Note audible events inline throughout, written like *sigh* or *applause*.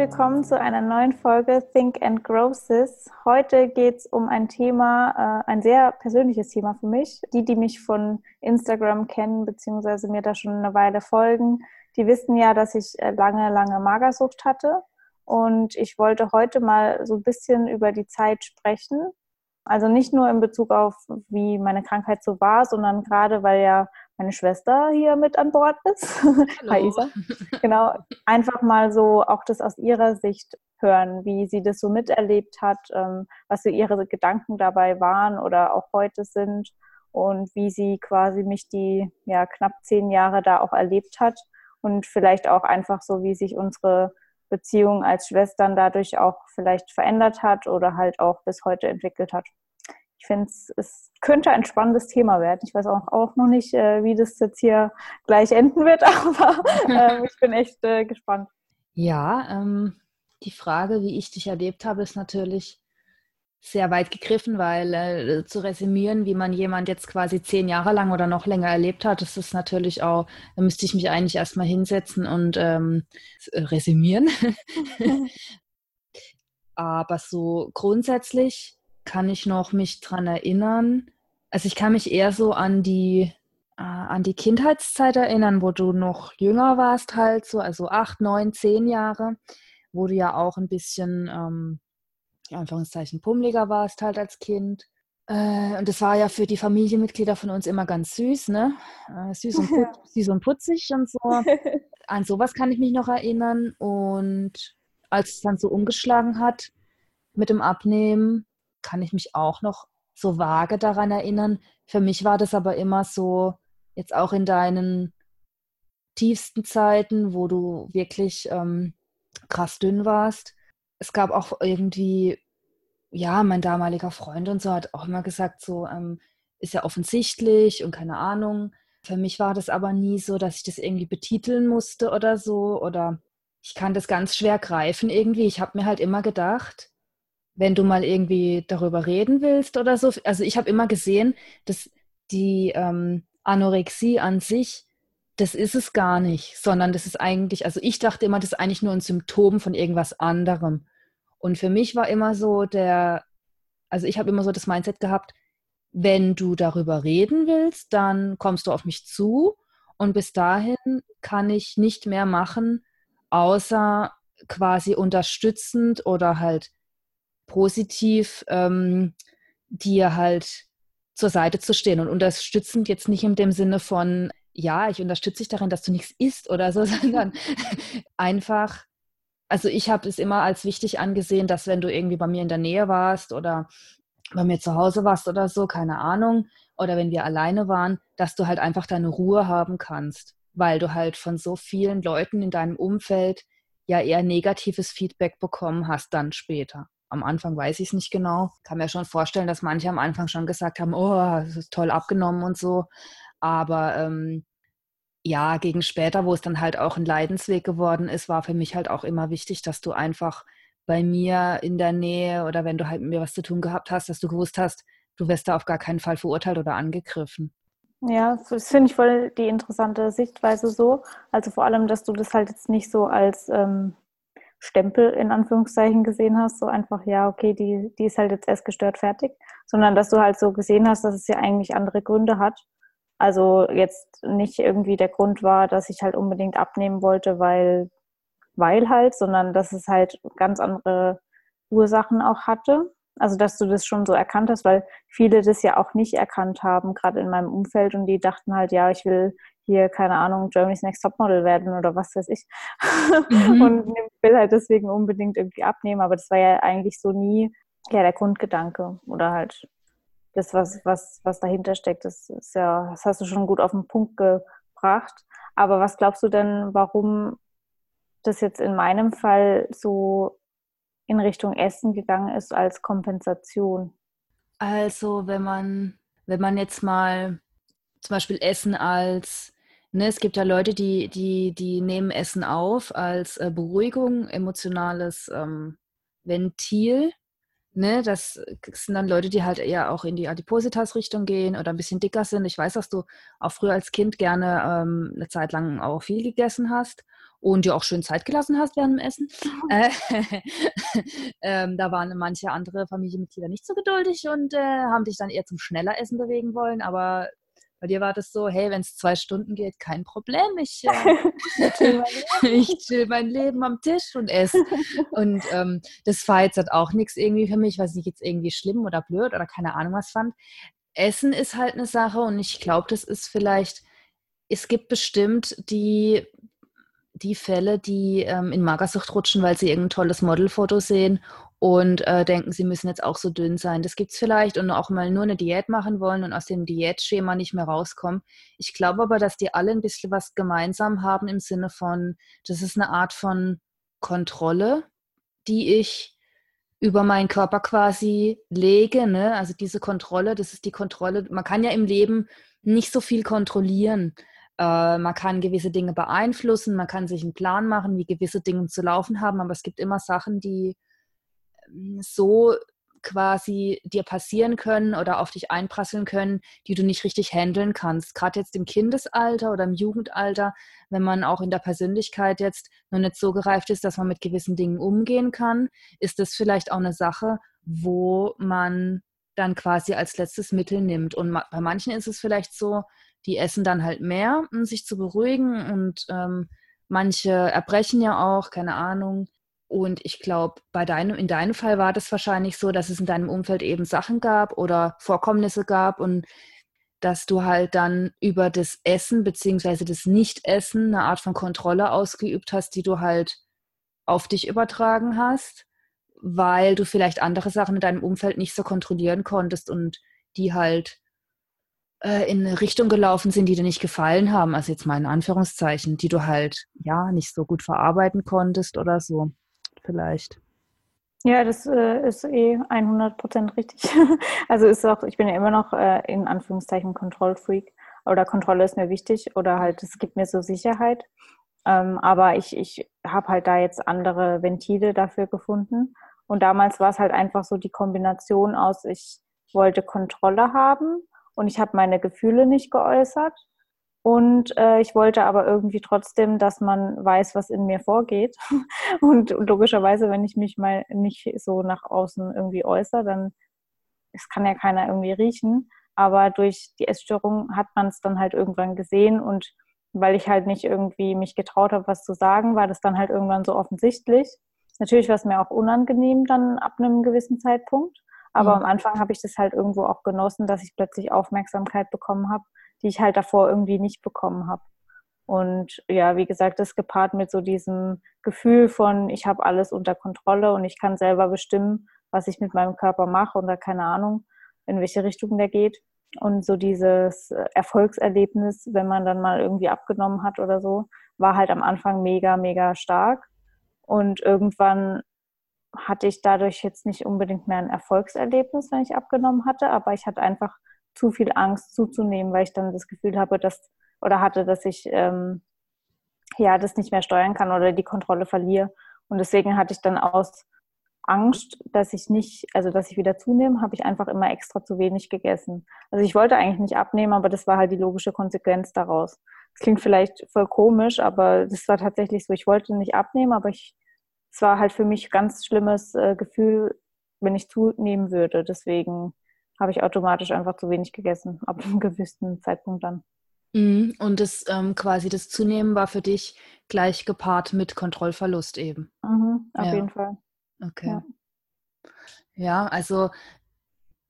Willkommen zu einer neuen Folge Think and Grow Sis. Heute geht es um ein Thema, äh, ein sehr persönliches Thema für mich. Die, die mich von Instagram kennen, beziehungsweise mir da schon eine Weile folgen, die wissen ja, dass ich äh, lange, lange Magersucht hatte. Und ich wollte heute mal so ein bisschen über die Zeit sprechen. Also nicht nur in Bezug auf, wie meine Krankheit so war, sondern gerade, weil ja meine Schwester hier mit an Bord ist. *laughs* Hi Isa. Genau, einfach mal so auch das aus ihrer Sicht hören, wie sie das so miterlebt hat, ähm, was so ihre Gedanken dabei waren oder auch heute sind und wie sie quasi mich die ja, knapp zehn Jahre da auch erlebt hat und vielleicht auch einfach so, wie sich unsere Beziehung als Schwestern dadurch auch vielleicht verändert hat oder halt auch bis heute entwickelt hat ich finde, es könnte ein spannendes Thema werden. Ich weiß auch, auch noch nicht, äh, wie das jetzt hier gleich enden wird, *laughs* aber äh, ich bin echt äh, gespannt. Ja, ähm, die Frage, wie ich dich erlebt habe, ist natürlich sehr weit gegriffen, weil äh, zu resümieren, wie man jemand jetzt quasi zehn Jahre lang oder noch länger erlebt hat, das ist natürlich auch, da müsste ich mich eigentlich erstmal hinsetzen und ähm, resümieren. *laughs* *laughs* Aber so grundsätzlich kann ich noch mich dran erinnern. Also ich kann mich eher so an die äh, an die Kindheitszeit erinnern, wo du noch jünger warst halt so, also acht, neun, zehn Jahre, wo du ja auch ein bisschen, ähm, in Anführungszeichen, pummeliger warst halt als Kind. Äh, und das war ja für die Familienmitglieder von uns immer ganz süß, ne? Äh, süß, und put, *laughs* süß und putzig und so. An sowas kann ich mich noch erinnern. Und als es dann so umgeschlagen hat mit dem Abnehmen, kann ich mich auch noch so vage daran erinnern. Für mich war das aber immer so, jetzt auch in deinen tiefsten Zeiten, wo du wirklich ähm, krass dünn warst. Es gab auch irgendwie, ja, mein damaliger Freund und so hat auch immer gesagt, so ähm, ist ja offensichtlich und keine Ahnung. Für mich war das aber nie so, dass ich das irgendwie betiteln musste oder so. Oder ich kann das ganz schwer greifen irgendwie. Ich habe mir halt immer gedacht, wenn du mal irgendwie darüber reden willst oder so. Also ich habe immer gesehen, dass die ähm, Anorexie an sich, das ist es gar nicht, sondern das ist eigentlich, also ich dachte immer, das ist eigentlich nur ein Symptom von irgendwas anderem. Und für mich war immer so der, also ich habe immer so das Mindset gehabt, wenn du darüber reden willst, dann kommst du auf mich zu und bis dahin kann ich nicht mehr machen, außer quasi unterstützend oder halt positiv ähm, dir halt zur Seite zu stehen und unterstützend jetzt nicht in dem Sinne von, ja, ich unterstütze dich darin, dass du nichts isst oder so, *laughs* sondern einfach, also ich habe es immer als wichtig angesehen, dass wenn du irgendwie bei mir in der Nähe warst oder bei mir zu Hause warst oder so, keine Ahnung, oder wenn wir alleine waren, dass du halt einfach deine Ruhe haben kannst, weil du halt von so vielen Leuten in deinem Umfeld ja eher negatives Feedback bekommen hast dann später am Anfang weiß ich es nicht genau. Kann mir schon vorstellen, dass manche am Anfang schon gesagt haben, oh, das ist toll abgenommen und so. Aber ähm, ja, gegen später, wo es dann halt auch ein Leidensweg geworden ist, war für mich halt auch immer wichtig, dass du einfach bei mir in der Nähe oder wenn du halt mit mir was zu tun gehabt hast, dass du gewusst hast, du wirst da auf gar keinen Fall verurteilt oder angegriffen. Ja, das finde ich voll die interessante Sichtweise so. Also vor allem, dass du das halt jetzt nicht so als ähm, Stempel in Anführungszeichen gesehen hast, so einfach, ja, okay, die, die ist halt jetzt erst gestört fertig, sondern dass du halt so gesehen hast, dass es ja eigentlich andere Gründe hat. Also jetzt nicht irgendwie der Grund war, dass ich halt unbedingt abnehmen wollte, weil, weil halt, sondern dass es halt ganz andere Ursachen auch hatte. Also dass du das schon so erkannt hast, weil viele das ja auch nicht erkannt haben, gerade in meinem Umfeld und die dachten halt, ja, ich will hier, keine Ahnung, Germany's Next Topmodel werden oder was weiß ich. Mhm. *laughs* und will halt deswegen unbedingt irgendwie abnehmen, aber das war ja eigentlich so nie ja, der Grundgedanke oder halt das, was, was, was dahinter steckt. Das ist ja, das hast du schon gut auf den Punkt gebracht. Aber was glaubst du denn, warum das jetzt in meinem Fall so in Richtung Essen gegangen ist als Kompensation? Also, wenn man, wenn man jetzt mal zum Beispiel Essen als Ne, es gibt ja Leute, die, die, die nehmen Essen auf als äh, Beruhigung, emotionales ähm, Ventil. Ne, das sind dann Leute, die halt eher auch in die Adipositas-Richtung gehen oder ein bisschen dicker sind. Ich weiß, dass du auch früher als Kind gerne ähm, eine Zeit lang auch viel gegessen hast. und dir auch schön Zeit gelassen hast während dem Essen. Äh, *laughs* ähm, da waren manche andere Familienmitglieder nicht so geduldig und äh, haben dich dann eher zum schneller Essen bewegen wollen, aber bei dir war das so, hey, wenn es zwei Stunden geht, kein Problem. Ich, *laughs* äh, *laughs* ich chill mein Leben am Tisch und esse. Und ähm, das war jetzt halt auch nichts irgendwie für mich, was ich jetzt irgendwie schlimm oder blöd oder keine Ahnung was fand. Essen ist halt eine Sache und ich glaube, das ist vielleicht, es gibt bestimmt die, die Fälle, die ähm, in Magersucht rutschen, weil sie irgendein tolles Modelfoto sehen und äh, denken, sie müssen jetzt auch so dünn sein. Das gibt es vielleicht und auch mal nur eine Diät machen wollen und aus dem Diätschema nicht mehr rauskommen. Ich glaube aber, dass die alle ein bisschen was gemeinsam haben im Sinne von, das ist eine Art von Kontrolle, die ich über meinen Körper quasi lege. Ne? Also diese Kontrolle, das ist die Kontrolle. Man kann ja im Leben nicht so viel kontrollieren. Äh, man kann gewisse Dinge beeinflussen, man kann sich einen Plan machen, wie gewisse Dinge zu laufen haben, aber es gibt immer Sachen, die so quasi dir passieren können oder auf dich einprasseln können, die du nicht richtig handeln kannst. Gerade jetzt im Kindesalter oder im Jugendalter, wenn man auch in der Persönlichkeit jetzt noch nicht so gereift ist, dass man mit gewissen Dingen umgehen kann, ist das vielleicht auch eine Sache, wo man dann quasi als letztes Mittel nimmt. Und bei manchen ist es vielleicht so, die essen dann halt mehr, um sich zu beruhigen und ähm, manche erbrechen ja auch, keine Ahnung, und ich glaube, bei deinem, in deinem Fall war das wahrscheinlich so, dass es in deinem Umfeld eben Sachen gab oder Vorkommnisse gab und dass du halt dann über das Essen bzw. das Nichtessen eine Art von Kontrolle ausgeübt hast, die du halt auf dich übertragen hast, weil du vielleicht andere Sachen in deinem Umfeld nicht so kontrollieren konntest und die halt äh, in eine Richtung gelaufen sind, die dir nicht gefallen haben. Also jetzt mal in Anführungszeichen, die du halt ja nicht so gut verarbeiten konntest oder so vielleicht. Ja, das äh, ist eh 100 Prozent richtig. *laughs* also ist auch, ich bin ja immer noch äh, in Anführungszeichen Kontrollfreak oder Kontrolle ist mir wichtig oder halt, es gibt mir so Sicherheit. Ähm, aber ich, ich habe halt da jetzt andere Ventile dafür gefunden. Und damals war es halt einfach so die Kombination aus, ich wollte Kontrolle haben und ich habe meine Gefühle nicht geäußert und äh, ich wollte aber irgendwie trotzdem, dass man weiß, was in mir vorgeht. *laughs* Und logischerweise, wenn ich mich mal nicht so nach außen irgendwie äußere, dann es kann ja keiner irgendwie riechen. Aber durch die Essstörung hat man es dann halt irgendwann gesehen und weil ich halt nicht irgendwie mich getraut habe, was zu sagen, war das dann halt irgendwann so offensichtlich. Natürlich war es mir auch unangenehm dann ab einem gewissen Zeitpunkt. Aber mhm. am Anfang habe ich das halt irgendwo auch genossen, dass ich plötzlich Aufmerksamkeit bekommen habe die ich halt davor irgendwie nicht bekommen habe. Und ja, wie gesagt, das gepaart mit so diesem Gefühl von, ich habe alles unter Kontrolle und ich kann selber bestimmen, was ich mit meinem Körper mache oder keine Ahnung, in welche Richtung der geht. Und so dieses Erfolgserlebnis, wenn man dann mal irgendwie abgenommen hat oder so, war halt am Anfang mega, mega stark. Und irgendwann hatte ich dadurch jetzt nicht unbedingt mehr ein Erfolgserlebnis, wenn ich abgenommen hatte, aber ich hatte einfach zu viel Angst zuzunehmen, weil ich dann das Gefühl habe, dass oder hatte, dass ich ähm, ja das nicht mehr steuern kann oder die Kontrolle verliere. Und deswegen hatte ich dann aus Angst, dass ich nicht, also dass ich wieder zunehme, habe ich einfach immer extra zu wenig gegessen. Also ich wollte eigentlich nicht abnehmen, aber das war halt die logische Konsequenz daraus. Das klingt vielleicht voll komisch, aber das war tatsächlich so. Ich wollte nicht abnehmen, aber ich, es war halt für mich ganz schlimmes äh, Gefühl, wenn ich zunehmen würde. Deswegen habe ich automatisch einfach zu wenig gegessen, ab einem gewissen Zeitpunkt dann. Mhm. Und das ähm, quasi das Zunehmen war für dich gleich gepaart mit Kontrollverlust eben. Mhm, auf ja. jeden Fall. Okay. Ja, ja also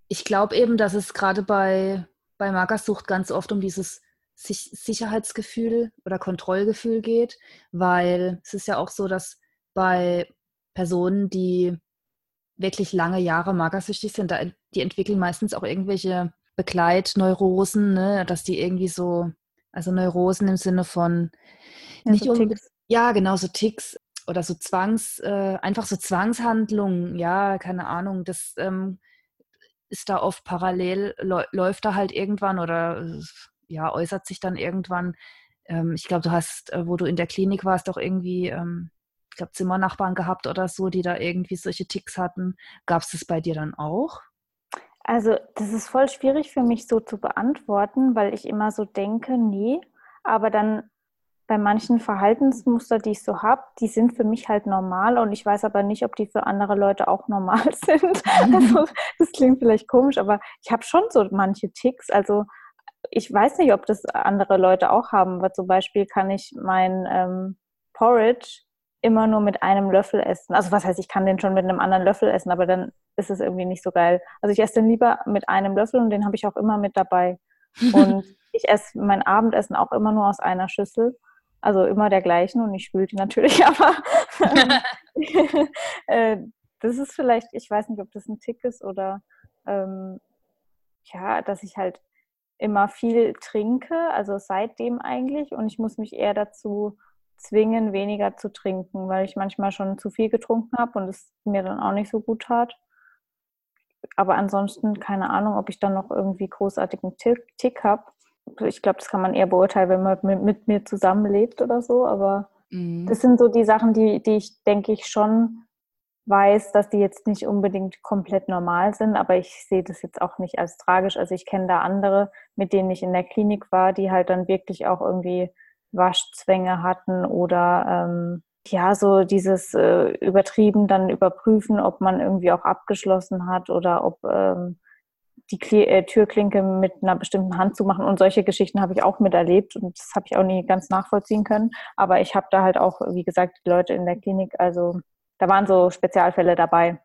ich glaube eben, dass es gerade bei, bei Magersucht ganz oft um dieses Sicherheitsgefühl oder Kontrollgefühl geht, weil es ist ja auch so, dass bei Personen, die wirklich lange Jahre magersüchtig sind, da, die entwickeln meistens auch irgendwelche Begleitneurosen, ne? dass die irgendwie so, also Neurosen im Sinne von ja, nicht so um, ja, genau, so Ticks oder so Zwangs, äh, einfach so Zwangshandlungen, ja, keine Ahnung, das ähm, ist da oft parallel, läuft da halt irgendwann oder ja, äußert sich dann irgendwann. Ähm, ich glaube, du hast, äh, wo du in der Klinik warst, auch irgendwie ähm, ich glaube, Zimmernachbarn gehabt oder so, die da irgendwie solche Ticks hatten. Gab es das bei dir dann auch? Also, das ist voll schwierig für mich so zu beantworten, weil ich immer so denke, nee, aber dann bei manchen Verhaltensmuster, die ich so habe, die sind für mich halt normal und ich weiß aber nicht, ob die für andere Leute auch normal *laughs* sind. Also, *laughs* das klingt vielleicht komisch, aber ich habe schon so manche Ticks. Also ich weiß nicht, ob das andere Leute auch haben, weil zum Beispiel kann ich mein ähm, Porridge immer nur mit einem Löffel essen. Also was heißt, ich kann den schon mit einem anderen Löffel essen, aber dann ist es irgendwie nicht so geil. Also ich esse den lieber mit einem Löffel und den habe ich auch immer mit dabei. *laughs* Und ich esse mein Abendessen auch immer nur aus einer Schüssel. Also immer der gleichen und ich spüle die natürlich, *laughs* aber *laughs* äh, das ist vielleicht, ich weiß nicht, ob das ein Tick ist oder ähm, ja, dass ich halt immer viel trinke, also seitdem eigentlich und ich muss mich eher dazu zwingen, weniger zu trinken, weil ich manchmal schon zu viel getrunken habe und es mir dann auch nicht so gut tat. Aber ansonsten keine Ahnung, ob ich dann noch irgendwie großartigen Tick, Tick habe ich glaube, das kann man eher beurteilen, wenn man mit, mit mir zusammenlebt oder so. Aber mhm. das sind so die Sachen, die, die ich, denke ich, schon weiß, dass die jetzt nicht unbedingt komplett normal sind, aber ich sehe das jetzt auch nicht als tragisch. Also ich kenne da andere, mit denen ich in der Klinik war, die halt dann wirklich auch irgendwie Waschzwänge hatten oder ähm, ja, so dieses äh, übertrieben dann überprüfen, ob man irgendwie auch abgeschlossen hat oder ob ähm, die Kle äh, Türklinke mit einer bestimmten Hand zu machen. Und solche Geschichten habe ich auch miterlebt und das habe ich auch nie ganz nachvollziehen können. Aber ich habe da halt auch, wie gesagt, die Leute in der Klinik, also da waren so Spezialfälle dabei.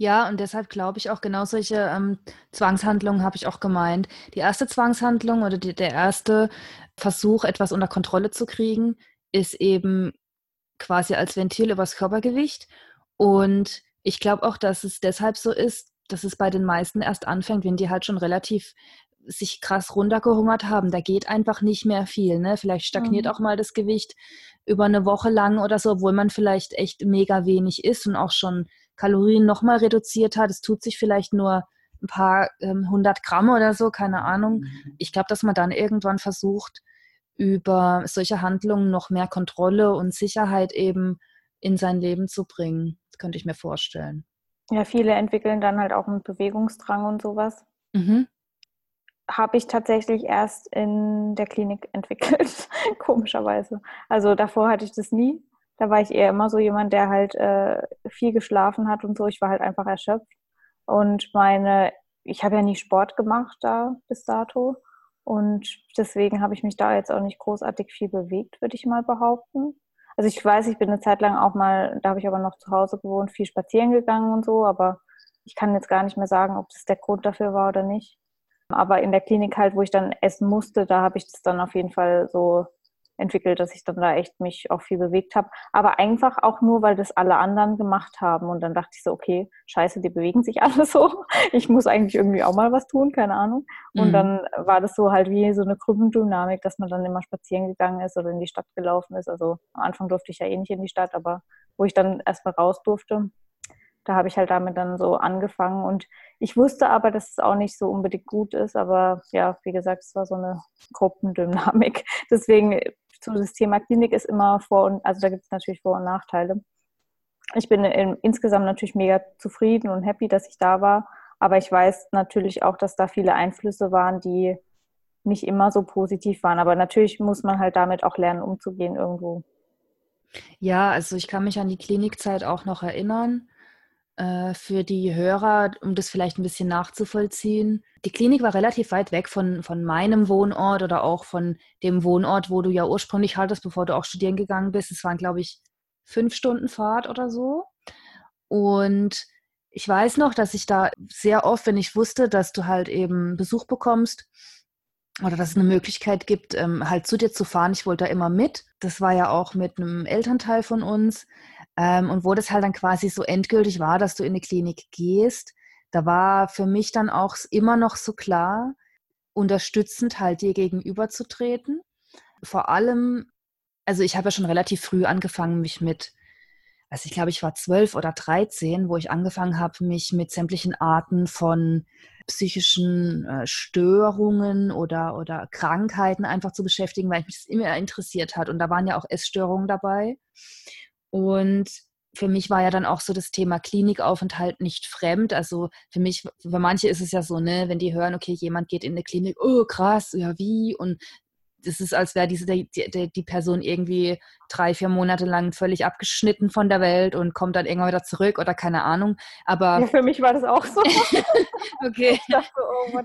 Ja, und deshalb glaube ich auch genau solche ähm, Zwangshandlungen habe ich auch gemeint. Die erste Zwangshandlung oder die, der erste Versuch, etwas unter Kontrolle zu kriegen, ist eben quasi als Ventil übers Körpergewicht. Und ich glaube auch, dass es deshalb so ist, dass es bei den meisten erst anfängt, wenn die halt schon relativ sich krass runtergehungert haben. Da geht einfach nicht mehr viel. Ne? Vielleicht stagniert mhm. auch mal das Gewicht über eine Woche lang oder so, obwohl man vielleicht echt mega wenig isst und auch schon Kalorien nochmal reduziert hat. Es tut sich vielleicht nur ein paar ähm, hundert Gramm oder so, keine Ahnung. Mhm. Ich glaube, dass man dann irgendwann versucht, über solche Handlungen noch mehr Kontrolle und Sicherheit eben in sein Leben zu bringen. Das könnte ich mir vorstellen. Ja, viele entwickeln dann halt auch einen Bewegungsdrang und sowas. Mhm. Habe ich tatsächlich erst in der Klinik *laughs* entwickelt, komischerweise. Also davor hatte ich das nie. Da war ich eher immer so jemand, der halt äh, viel geschlafen hat und so. Ich war halt einfach erschöpft. Und meine, ich habe ja nie Sport gemacht da bis dato. Und deswegen habe ich mich da jetzt auch nicht großartig viel bewegt, würde ich mal behaupten. Also ich weiß, ich bin eine Zeit lang auch mal, da habe ich aber noch zu Hause gewohnt, viel spazieren gegangen und so, aber ich kann jetzt gar nicht mehr sagen, ob das der Grund dafür war oder nicht. Aber in der Klinik halt, wo ich dann essen musste, da habe ich das dann auf jeden Fall so entwickelt, dass ich dann da echt mich auch viel bewegt habe. Aber einfach auch nur, weil das alle anderen gemacht haben. Und dann dachte ich so, okay, scheiße, die bewegen sich *laughs* alle so. Ich muss eigentlich irgendwie auch mal was tun, keine Ahnung. Und mhm. dann war das so halt wie so eine Gruppendynamik, dass man dann immer spazieren gegangen ist oder in die Stadt gelaufen ist. Also am Anfang durfte ich ja eh nicht in die Stadt, aber wo ich dann erstmal raus durfte, da habe ich halt damit dann so angefangen und ich wusste aber, dass es auch nicht so unbedingt gut ist, aber ja, wie gesagt, es war so eine Gruppendynamik. *laughs* Deswegen so das Thema Klinik ist immer vor und also da gibt es natürlich Vor- und Nachteile. Ich bin in, insgesamt natürlich mega zufrieden und happy, dass ich da war, aber ich weiß natürlich auch, dass da viele Einflüsse waren, die nicht immer so positiv waren. Aber natürlich muss man halt damit auch lernen, umzugehen irgendwo. Ja, also ich kann mich an die Klinikzeit auch noch erinnern. Äh, für die Hörer, um das vielleicht ein bisschen nachzuvollziehen. Die Klinik war relativ weit weg von, von meinem Wohnort oder auch von dem Wohnort, wo du ja ursprünglich hattest, bevor du auch studieren gegangen bist. Es waren, glaube ich, fünf Stunden Fahrt oder so. Und ich weiß noch, dass ich da sehr oft, wenn ich wusste, dass du halt eben Besuch bekommst oder dass es eine Möglichkeit gibt, ähm, halt zu dir zu fahren, ich wollte da immer mit. Das war ja auch mit einem Elternteil von uns. Ähm, und wo das halt dann quasi so endgültig war, dass du in die Klinik gehst, da war für mich dann auch immer noch so klar, unterstützend halt dir gegenüberzutreten. Vor allem, also ich habe ja schon relativ früh angefangen, mich mit, also ich glaube, ich war zwölf oder dreizehn, wo ich angefangen habe, mich mit sämtlichen Arten von psychischen äh, Störungen oder, oder Krankheiten einfach zu beschäftigen, weil mich das immer interessiert hat. Und da waren ja auch Essstörungen dabei. Und für mich war ja dann auch so das Thema Klinikaufenthalt nicht fremd. Also für mich, für manche ist es ja so, ne, wenn die hören, okay, jemand geht in eine Klinik, oh krass, ja wie? Und das ist, als wäre diese die, die, die, Person irgendwie drei, vier Monate lang völlig abgeschnitten von der Welt und kommt dann irgendwann wieder zurück oder keine Ahnung. Aber ja, für mich war das auch so. *laughs* okay. Ich dachte, oh.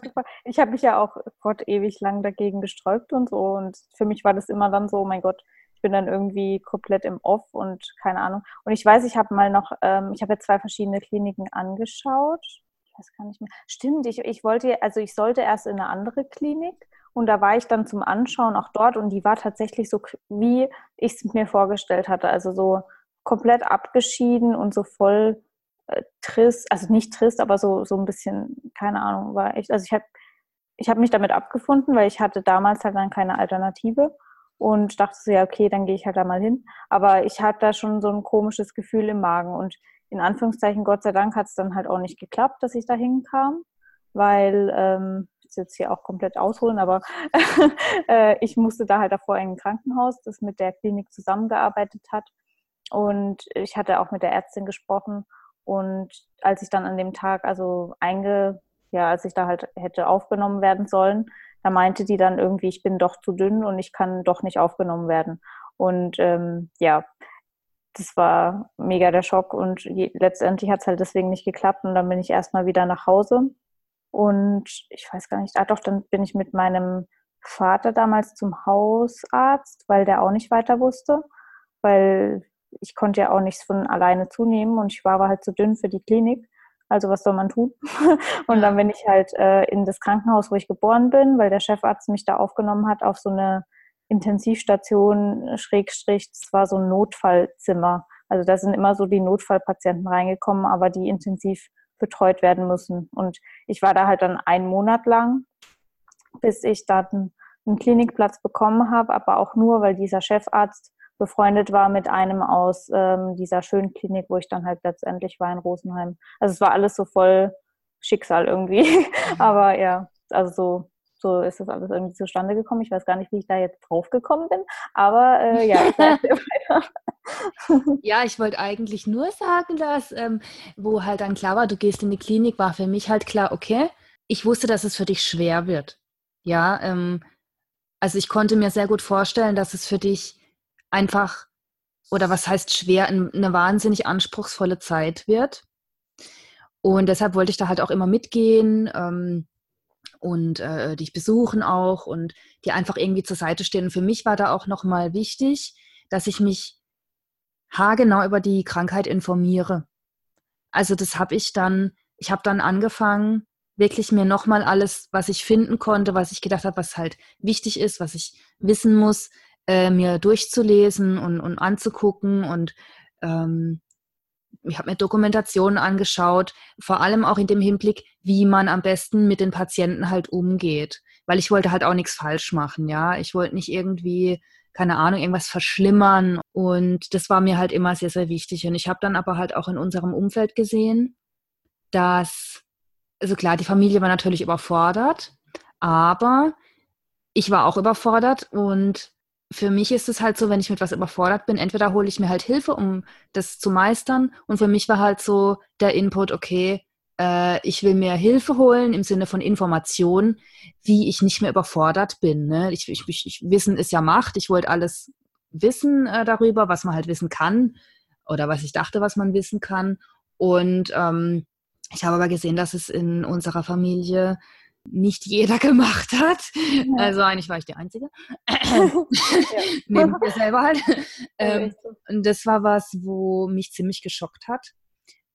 Ich habe mich ja auch Gott ewig lang dagegen gesträubt und so. Und für mich war das immer dann so, oh mein Gott, ich bin dann irgendwie komplett im Off und keine Ahnung. Und ich weiß, ich habe mal noch, ähm, ich habe ja zwei verschiedene Kliniken angeschaut. Ich weiß gar nicht mehr. Stimmt, ich, ich wollte, also ich sollte erst in eine andere Klinik und da war ich dann zum Anschauen auch dort und die war tatsächlich so, wie ich es mir vorgestellt hatte. Also so komplett abgeschieden und so voll äh, trist, also nicht trist, aber so, so ein bisschen, keine Ahnung, war echt, also ich habe ich hab mich damit abgefunden, weil ich hatte damals halt dann keine Alternative und dachte so, ja, okay, dann gehe ich halt da mal hin. Aber ich hatte da schon so ein komisches Gefühl im Magen und in Anführungszeichen, Gott sei Dank, hat es dann halt auch nicht geklappt, dass ich da hinkam, weil ähm, jetzt hier auch komplett ausholen, aber *laughs* äh, ich musste da halt davor in ein Krankenhaus, das mit der Klinik zusammengearbeitet hat. Und ich hatte auch mit der Ärztin gesprochen. Und als ich dann an dem Tag, also einge, ja, als ich da halt hätte aufgenommen werden sollen, da meinte die dann irgendwie, ich bin doch zu dünn und ich kann doch nicht aufgenommen werden. Und ähm, ja, das war mega der Schock und je, letztendlich hat es halt deswegen nicht geklappt und dann bin ich erstmal wieder nach Hause und ich weiß gar nicht, ah doch, dann bin ich mit meinem Vater damals zum Hausarzt, weil der auch nicht weiter wusste, weil ich konnte ja auch nichts von alleine zunehmen und ich war aber halt zu dünn für die Klinik. Also was soll man tun? *laughs* und dann bin ich halt äh, in das Krankenhaus, wo ich geboren bin, weil der Chefarzt mich da aufgenommen hat auf so eine Intensivstation, Schrägstrich, das war so ein Notfallzimmer. Also da sind immer so die Notfallpatienten reingekommen, aber die intensiv betreut werden müssen. Und ich war da halt dann einen Monat lang, bis ich dann einen Klinikplatz bekommen habe, aber auch nur, weil dieser Chefarzt befreundet war mit einem aus ähm, dieser schönen Klinik, wo ich dann halt letztendlich war in Rosenheim. Also es war alles so voll Schicksal irgendwie. *laughs* Mhm. aber ja, also so, so ist das alles irgendwie zustande gekommen. Ich weiß gar nicht, wie ich da jetzt drauf gekommen bin, aber äh, ja, ich *laughs* weiter. *laughs* ja, ich wollte eigentlich nur sagen, dass, ähm, wo halt dann klar war, du gehst in die Klinik, war für mich halt klar, okay, ich wusste, dass es für dich schwer wird. Ja, ähm, also ich konnte mir sehr gut vorstellen, dass es für dich einfach, oder was heißt schwer, eine wahnsinnig anspruchsvolle Zeit wird. Und deshalb wollte ich da halt auch immer mitgehen ähm, und äh, dich besuchen auch und dir einfach irgendwie zur Seite stehen. Und für mich war da auch nochmal wichtig, dass ich mich haargenau über die Krankheit informiere. Also das habe ich dann, ich habe dann angefangen, wirklich mir nochmal alles, was ich finden konnte, was ich gedacht habe, was halt wichtig ist, was ich wissen muss, äh, mir durchzulesen und, und anzugucken. Und ähm, ich habe mir Dokumentationen angeschaut, vor allem auch in dem Hinblick, wie man am besten mit den Patienten halt umgeht. Weil ich wollte halt auch nichts falsch machen, ja. Ich wollte nicht irgendwie keine Ahnung, irgendwas verschlimmern. Und das war mir halt immer sehr, sehr wichtig. Und ich habe dann aber halt auch in unserem Umfeld gesehen, dass, also klar, die Familie war natürlich überfordert, aber ich war auch überfordert und für mich ist es halt so, wenn ich mit was überfordert bin, entweder hole ich mir halt Hilfe, um das zu meistern. Und für mich war halt so der Input, okay, äh, ich will mir Hilfe holen im Sinne von Information, wie ich nicht mehr überfordert bin. Ne? Ich, ich, ich, Wissen ist ja Macht. Ich wollte alles wissen äh, darüber, was man halt wissen kann oder was ich dachte, was man wissen kann. Und ähm, ich habe aber gesehen, dass es in unserer Familie nicht jeder *laughs* gemacht hat. Ja. Also eigentlich war ich die Einzige. *laughs* *laughs* Neben mir selber halt. Ähm, und das war was, wo mich ziemlich geschockt hat.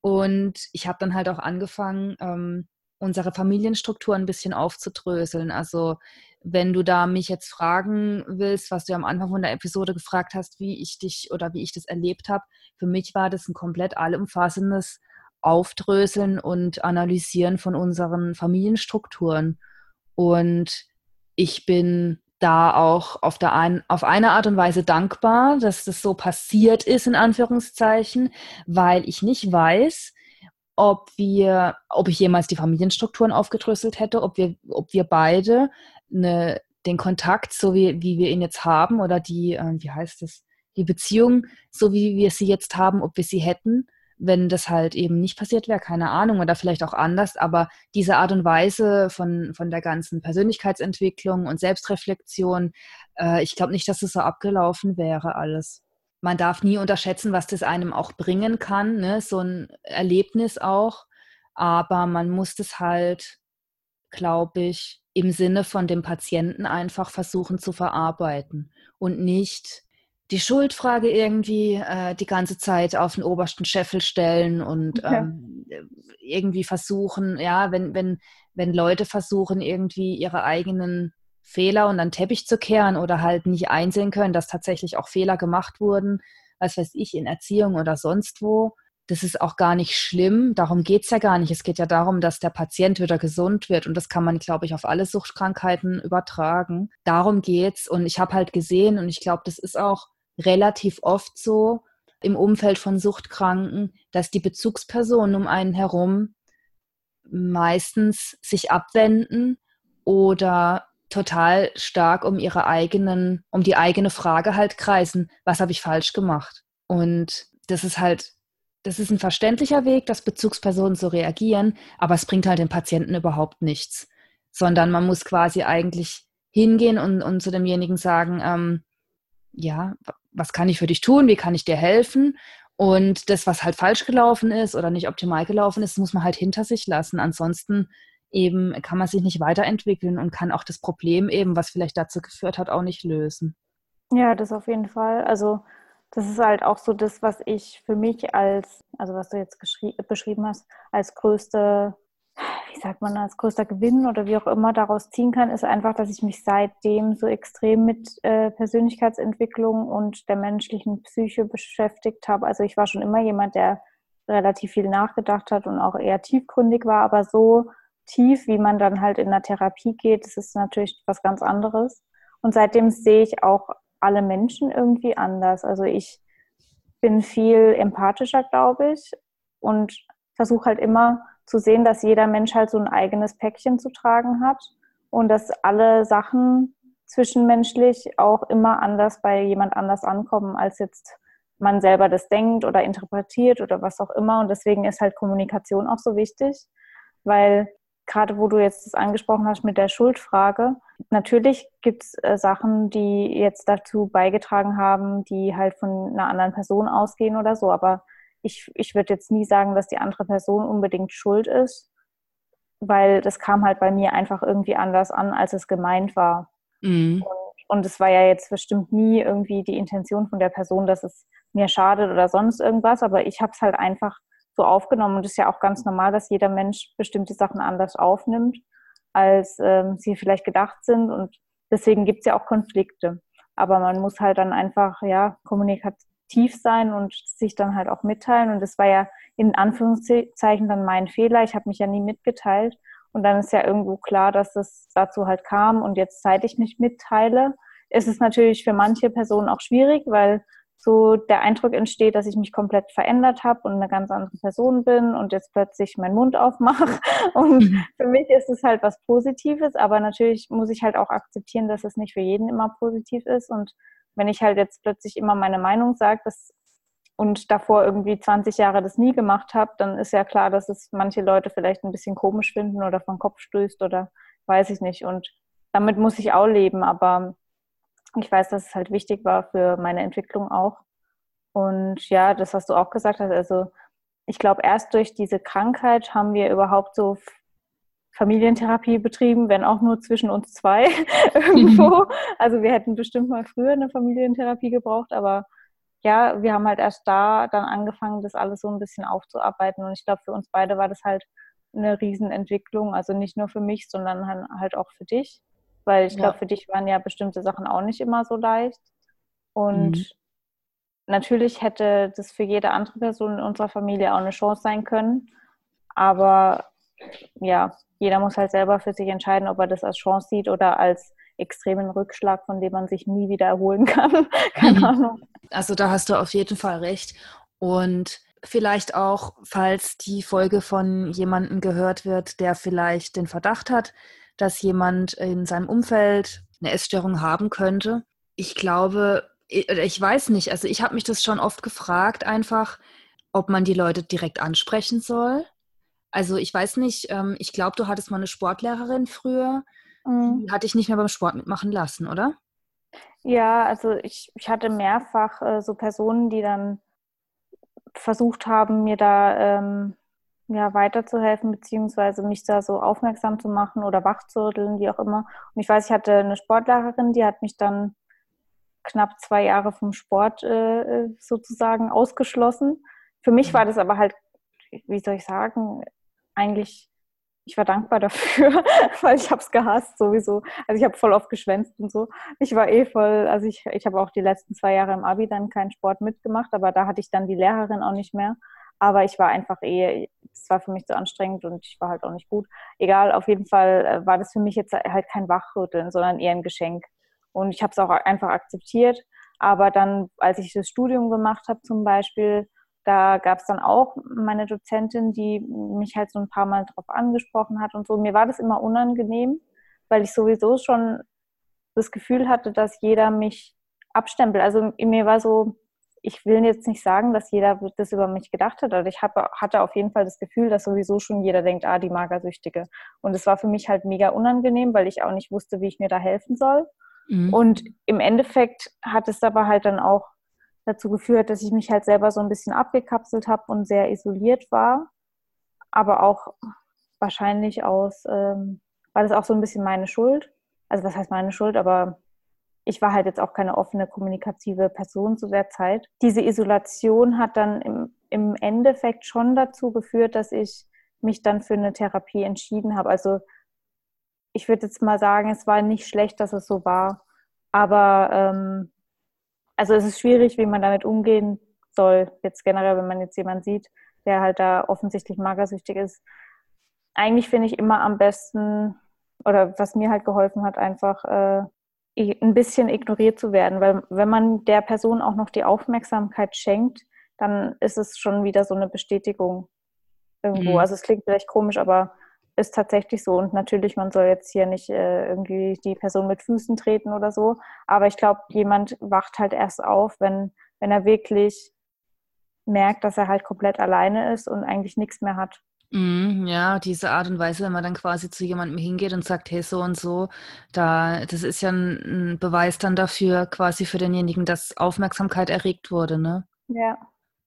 Und ich habe dann halt auch angefangen, ähm, unsere Familienstruktur ein bisschen aufzudröseln. Also wenn du da mich jetzt fragen willst, was du am Anfang von der Episode gefragt hast, wie ich dich oder wie ich das erlebt habe, für mich war das ein komplett allumfassendes Aufdröseln und Analysieren von unseren Familienstrukturen. Und ich bin da auch auf, der ein, auf eine Art und Weise dankbar, dass das so passiert ist, in Anführungszeichen, weil ich nicht weiß, ob wir, ob ich jemals die Familienstrukturen aufgedröselt hätte, ob wir, ob wir beide eine, den Kontakt, so wie, wie wir ihn jetzt haben, oder die, äh, wie heißt es, die Beziehung, so wie wir sie jetzt haben, ob wir sie hätten, wenn das halt eben nicht passiert wäre, keine Ahnung, oder vielleicht auch anders, aber diese Art und Weise von, von der ganzen Persönlichkeitsentwicklung und Selbstreflexion, äh, ich glaube nicht, dass es so abgelaufen wäre alles. Man darf nie unterschätzen, was das einem auch bringen kann, ne? so ein Erlebnis auch, aber man muss das halt, glaube ich, im Sinne von dem Patienten einfach versuchen zu verarbeiten und nicht die Schuldfrage irgendwie äh, die ganze Zeit auf den obersten Scheffel stellen und okay. ähm, irgendwie versuchen, ja, wenn, wenn, wenn Leute versuchen, irgendwie ihre eigenen Fehler unter den Teppich zu kehren oder halt nicht einsehen können, dass tatsächlich auch Fehler gemacht wurden, was weiß ich, in Erziehung oder sonst wo. Das ist auch gar nicht schlimm. Darum geht es ja gar nicht. Es geht ja darum, dass der Patient wieder gesund wird. Und das kann man, glaube ich, auf alle Suchtkrankheiten übertragen. Darum geht's. Und ich habe halt gesehen, und ich glaube, das ist auch relativ oft so im Umfeld von Suchtkranken, dass die Bezugspersonen um einen herum meistens sich abwenden oder total stark um ihre eigenen, um die eigene Frage halt kreisen, was habe ich falsch gemacht? Und das ist halt, das ist ein verständlicher Weg, dass Bezugspersonen so reagieren, aber es bringt halt den Patienten überhaupt nichts, sondern man muss quasi eigentlich hingehen und, und zu demjenigen sagen, ähm, ja, was kann ich für dich tun, wie kann ich dir helfen? Und das, was halt falsch gelaufen ist oder nicht optimal gelaufen ist, muss man halt hinter sich lassen. Ansonsten eben kann man sich nicht weiterentwickeln und kann auch das Problem eben, was vielleicht dazu geführt hat, auch nicht lösen. Ja, das auf jeden Fall. Also das ist halt auch so das, was ich für mich als, also was du jetzt beschrieben hast, als größte sagt man, als größter Gewinn oder wie auch immer daraus ziehen kann, ist einfach, dass ich mich seitdem so extrem mit äh, Persönlichkeitsentwicklung und der menschlichen Psyche beschäftigt habe. Also ich war schon immer jemand, der relativ viel nachgedacht hat und auch eher tiefgründig war, aber so tief, wie man dann halt in der Therapie geht, das ist natürlich was ganz anderes. Und seitdem sehe ich auch alle Menschen irgendwie anders. Also ich bin viel empathischer, glaube ich, und versuche halt immer zu sehen, dass jeder Mensch halt so ein eigenes Päckchen zu tragen hat und dass alle Sachen zwischenmenschlich auch immer anders bei jemand anders ankommen, als jetzt man selber das denkt oder interpretiert oder was auch immer. Und deswegen ist halt Kommunikation auch so wichtig, weil gerade wo du jetzt das angesprochen hast mit der Schuldfrage, natürlich gibt es äh, Sachen, die jetzt dazu beigetragen haben, die halt von einer anderen Person ausgehen oder so, aber ich, ich würde jetzt nie sagen, dass die andere Person unbedingt schuld ist, weil das kam halt bei mir einfach irgendwie anders an, als es gemeint war. Mhm. Und, es war ja jetzt bestimmt nie irgendwie die Intention von der Person, dass es mir schadet oder sonst irgendwas, aber ich habe es halt einfach so aufgenommen und es ist ja auch ganz normal, dass jeder Mensch bestimmte Sachen anders aufnimmt, als ähm, sie vielleicht gedacht sind und deswegen gibt es ja auch Konflikte. Aber man muss halt dann einfach, ja, Kommunikation tief sein und sich dann halt auch mitteilen. Und das war ja in Anführungszeichen dann mein Fehler. Ich habe mich ja nie mitgeteilt. Und dann ist ja irgendwo klar, dass es dazu halt kam. Und jetzt, seit ich mich mitteile, ist es natürlich für manche Personen auch schwierig, weil so der Eindruck entsteht, dass ich mich komplett verändert habe und eine ganz andere Person bin und jetzt plötzlich meinen Mund aufmache. *laughs* Und mhm. für mich ist es halt was Positives, aber natürlich muss ich halt auch akzeptieren, dass es nicht für jeden immer positiv ist und wenn ich halt jetzt plötzlich immer meine Meinung sage und davor irgendwie 20 Jahre das nie gemacht habe, dann ist ja klar, dass es manche Leute vielleicht ein bisschen komisch finden oder vom Kopf stößt oder weiß ich nicht. Und damit muss ich auch leben, aber ich weiß, dass es halt wichtig war für meine Entwicklung auch. Und ja, das, was du auch gesagt hast, also ich glaube, erst durch diese Krankheit haben wir überhaupt so Familientherapie betrieben, wenn auch nur zwischen uns zwei *laughs* *laughs* irgendwo. Also wir hätten bestimmt mal früher eine Familientherapie gebraucht, aber ja, wir haben halt erst da dann angefangen, das alles so ein bisschen aufzuarbeiten. Und ich glaube, für uns beide war das halt eine Riesenentwicklung. Also nicht nur für mich, sondern halt auch für dich. Weil ich ja. glaube, für dich waren ja bestimmte Sachen auch nicht immer so leicht. Und mhm. natürlich hätte das für jede andere Person in unserer Familie auch eine Chance sein können. Aber ja, jeder muss halt selber für sich entscheiden, ob er das als Chance sieht oder als extremen Rückschlag, von dem man sich nie wieder erholen *laughs* kann. Keine mhm. Ahnung. Also da hast du auf jeden Fall recht. Und vielleicht auch, falls die Folge von jemandem gehört wird, der vielleicht den Verdacht hat, dass jemand in seinem Umfeld eine Essstörung haben könnte. Ich glaube, ich weiß nicht, also ich habe mich das schon oft gefragt, einfach, ob man die Leute direkt ansprechen soll. Also ich weiß nicht, ähm, ich glaube, du hattest mal eine Sportlehrerin früher. Mhm. Die hatte ich nicht mehr beim Sport mitmachen lassen, oder? Ja, also ich, ich hatte mehrfach äh, so Personen, die dann versucht haben, mir da ähm, ja, weiterzuhelfen, beziehungsweise mich da so aufmerksam zu machen oder wachzurütteln, wie auch immer. Und ich weiß, ich hatte eine Sportlehrerin, die hat mich dann knapp zwei Jahre vom Sport äh, sozusagen ausgeschlossen. Für mich war mhm. das aber halt, wie soll ich sagen, eigentlich, ich war dankbar dafür, *laughs* weil ich habe es gehasst sowieso. Also ich habe voll oft geschwänzt und so. Ich war eh voll, also ich, ich habe auch die letzten zwei Jahre im Abi dann keinen Sport mitgemacht, aber da hatte ich dann die Lehrerin auch nicht mehr. Aber ich war einfach eh, es war für mich zu anstrengend und ich war halt auch nicht gut. Egal, auf jeden Fall äh, war das für mich jetzt halt kein Wachrütteln, sondern eher ein Geschenk. Und ich habe es auch einfach akzeptiert. Aber dann, als ich das Studium gemacht habe zum Beispiel, da gab es dann auch meine Dozentin, die mich halt so ein paar Mal drauf angesprochen hat und so. Mir war das immer unangenehm, weil ich sowieso schon das Gefühl hatte, dass jeder mich abstempelt. Also mir war so, ich will jetzt nicht sagen, dass jeder das über mich gedacht hat, aber ich hab, hatte auf jeden Fall das Gefühl, dass sowieso schon jeder denkt, ah, die Magersüchtige. Und es war für mich halt mega unangenehm, weil ich auch nicht wusste, wie ich mir da helfen soll. Mhm. Und im Endeffekt hat es aber halt dann auch dazu geführt, dass ich mich halt selber so ein bisschen abgekapselt habe und sehr isoliert war. Aber auch wahrscheinlich aus, ähm, war das auch so ein bisschen meine Schuld. Also was heißt meine Schuld, aber ich war halt jetzt auch keine offene kommunikative Person zu der Zeit. Diese Isolation hat dann im, im Endeffekt schon dazu geführt, dass ich mich dann für eine Therapie entschieden habe. Also ich würde jetzt mal sagen, es war nicht schlecht, dass es so war. Aber ähm, also es ist schwierig, wie man damit umgehen soll, jetzt generell, wenn man jetzt jemanden sieht, der halt da offensichtlich magersüchtig ist. Eigentlich finde ich immer am besten, oder was mir halt geholfen hat, einfach äh, ein bisschen ignoriert zu werden, weil wenn man der Person auch noch die Aufmerksamkeit schenkt, dann ist es schon wieder so eine Bestätigung irgendwo. Mhm. Also es klingt vielleicht komisch, aber ist tatsächlich so. Und natürlich, man soll jetzt hier nicht äh, irgendwie die Person mit Füßen treten oder so. Aber ich glaube, jemand wacht halt erst auf, wenn, wenn er wirklich merkt, dass er halt komplett alleine ist und eigentlich nichts mehr hat. Mm, ja, diese Art und Weise, wenn man dann quasi zu jemandem hingeht und sagt, hey, so und so, da, das ist ja ein, ein Beweis dann dafür, quasi für denjenigen, dass Aufmerksamkeit erregt wurde, ne? Ja.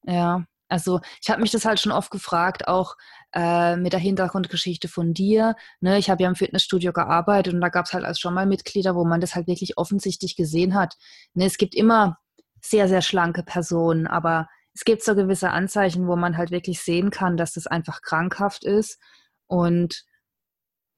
Ja, also ich habe mich das halt schon oft gefragt, auch äh, mit der Hintergrundgeschichte von dir. Ne? Ich habe ja im Fitnessstudio gearbeitet und da gab es halt als schon mal Mitglieder, wo man das halt wirklich offensichtlich gesehen hat. Ne? Es gibt immer sehr, sehr schlanke Personen, aber es gibt so gewisse Anzeichen, wo man halt wirklich sehen kann, dass das einfach krankhaft ist. Und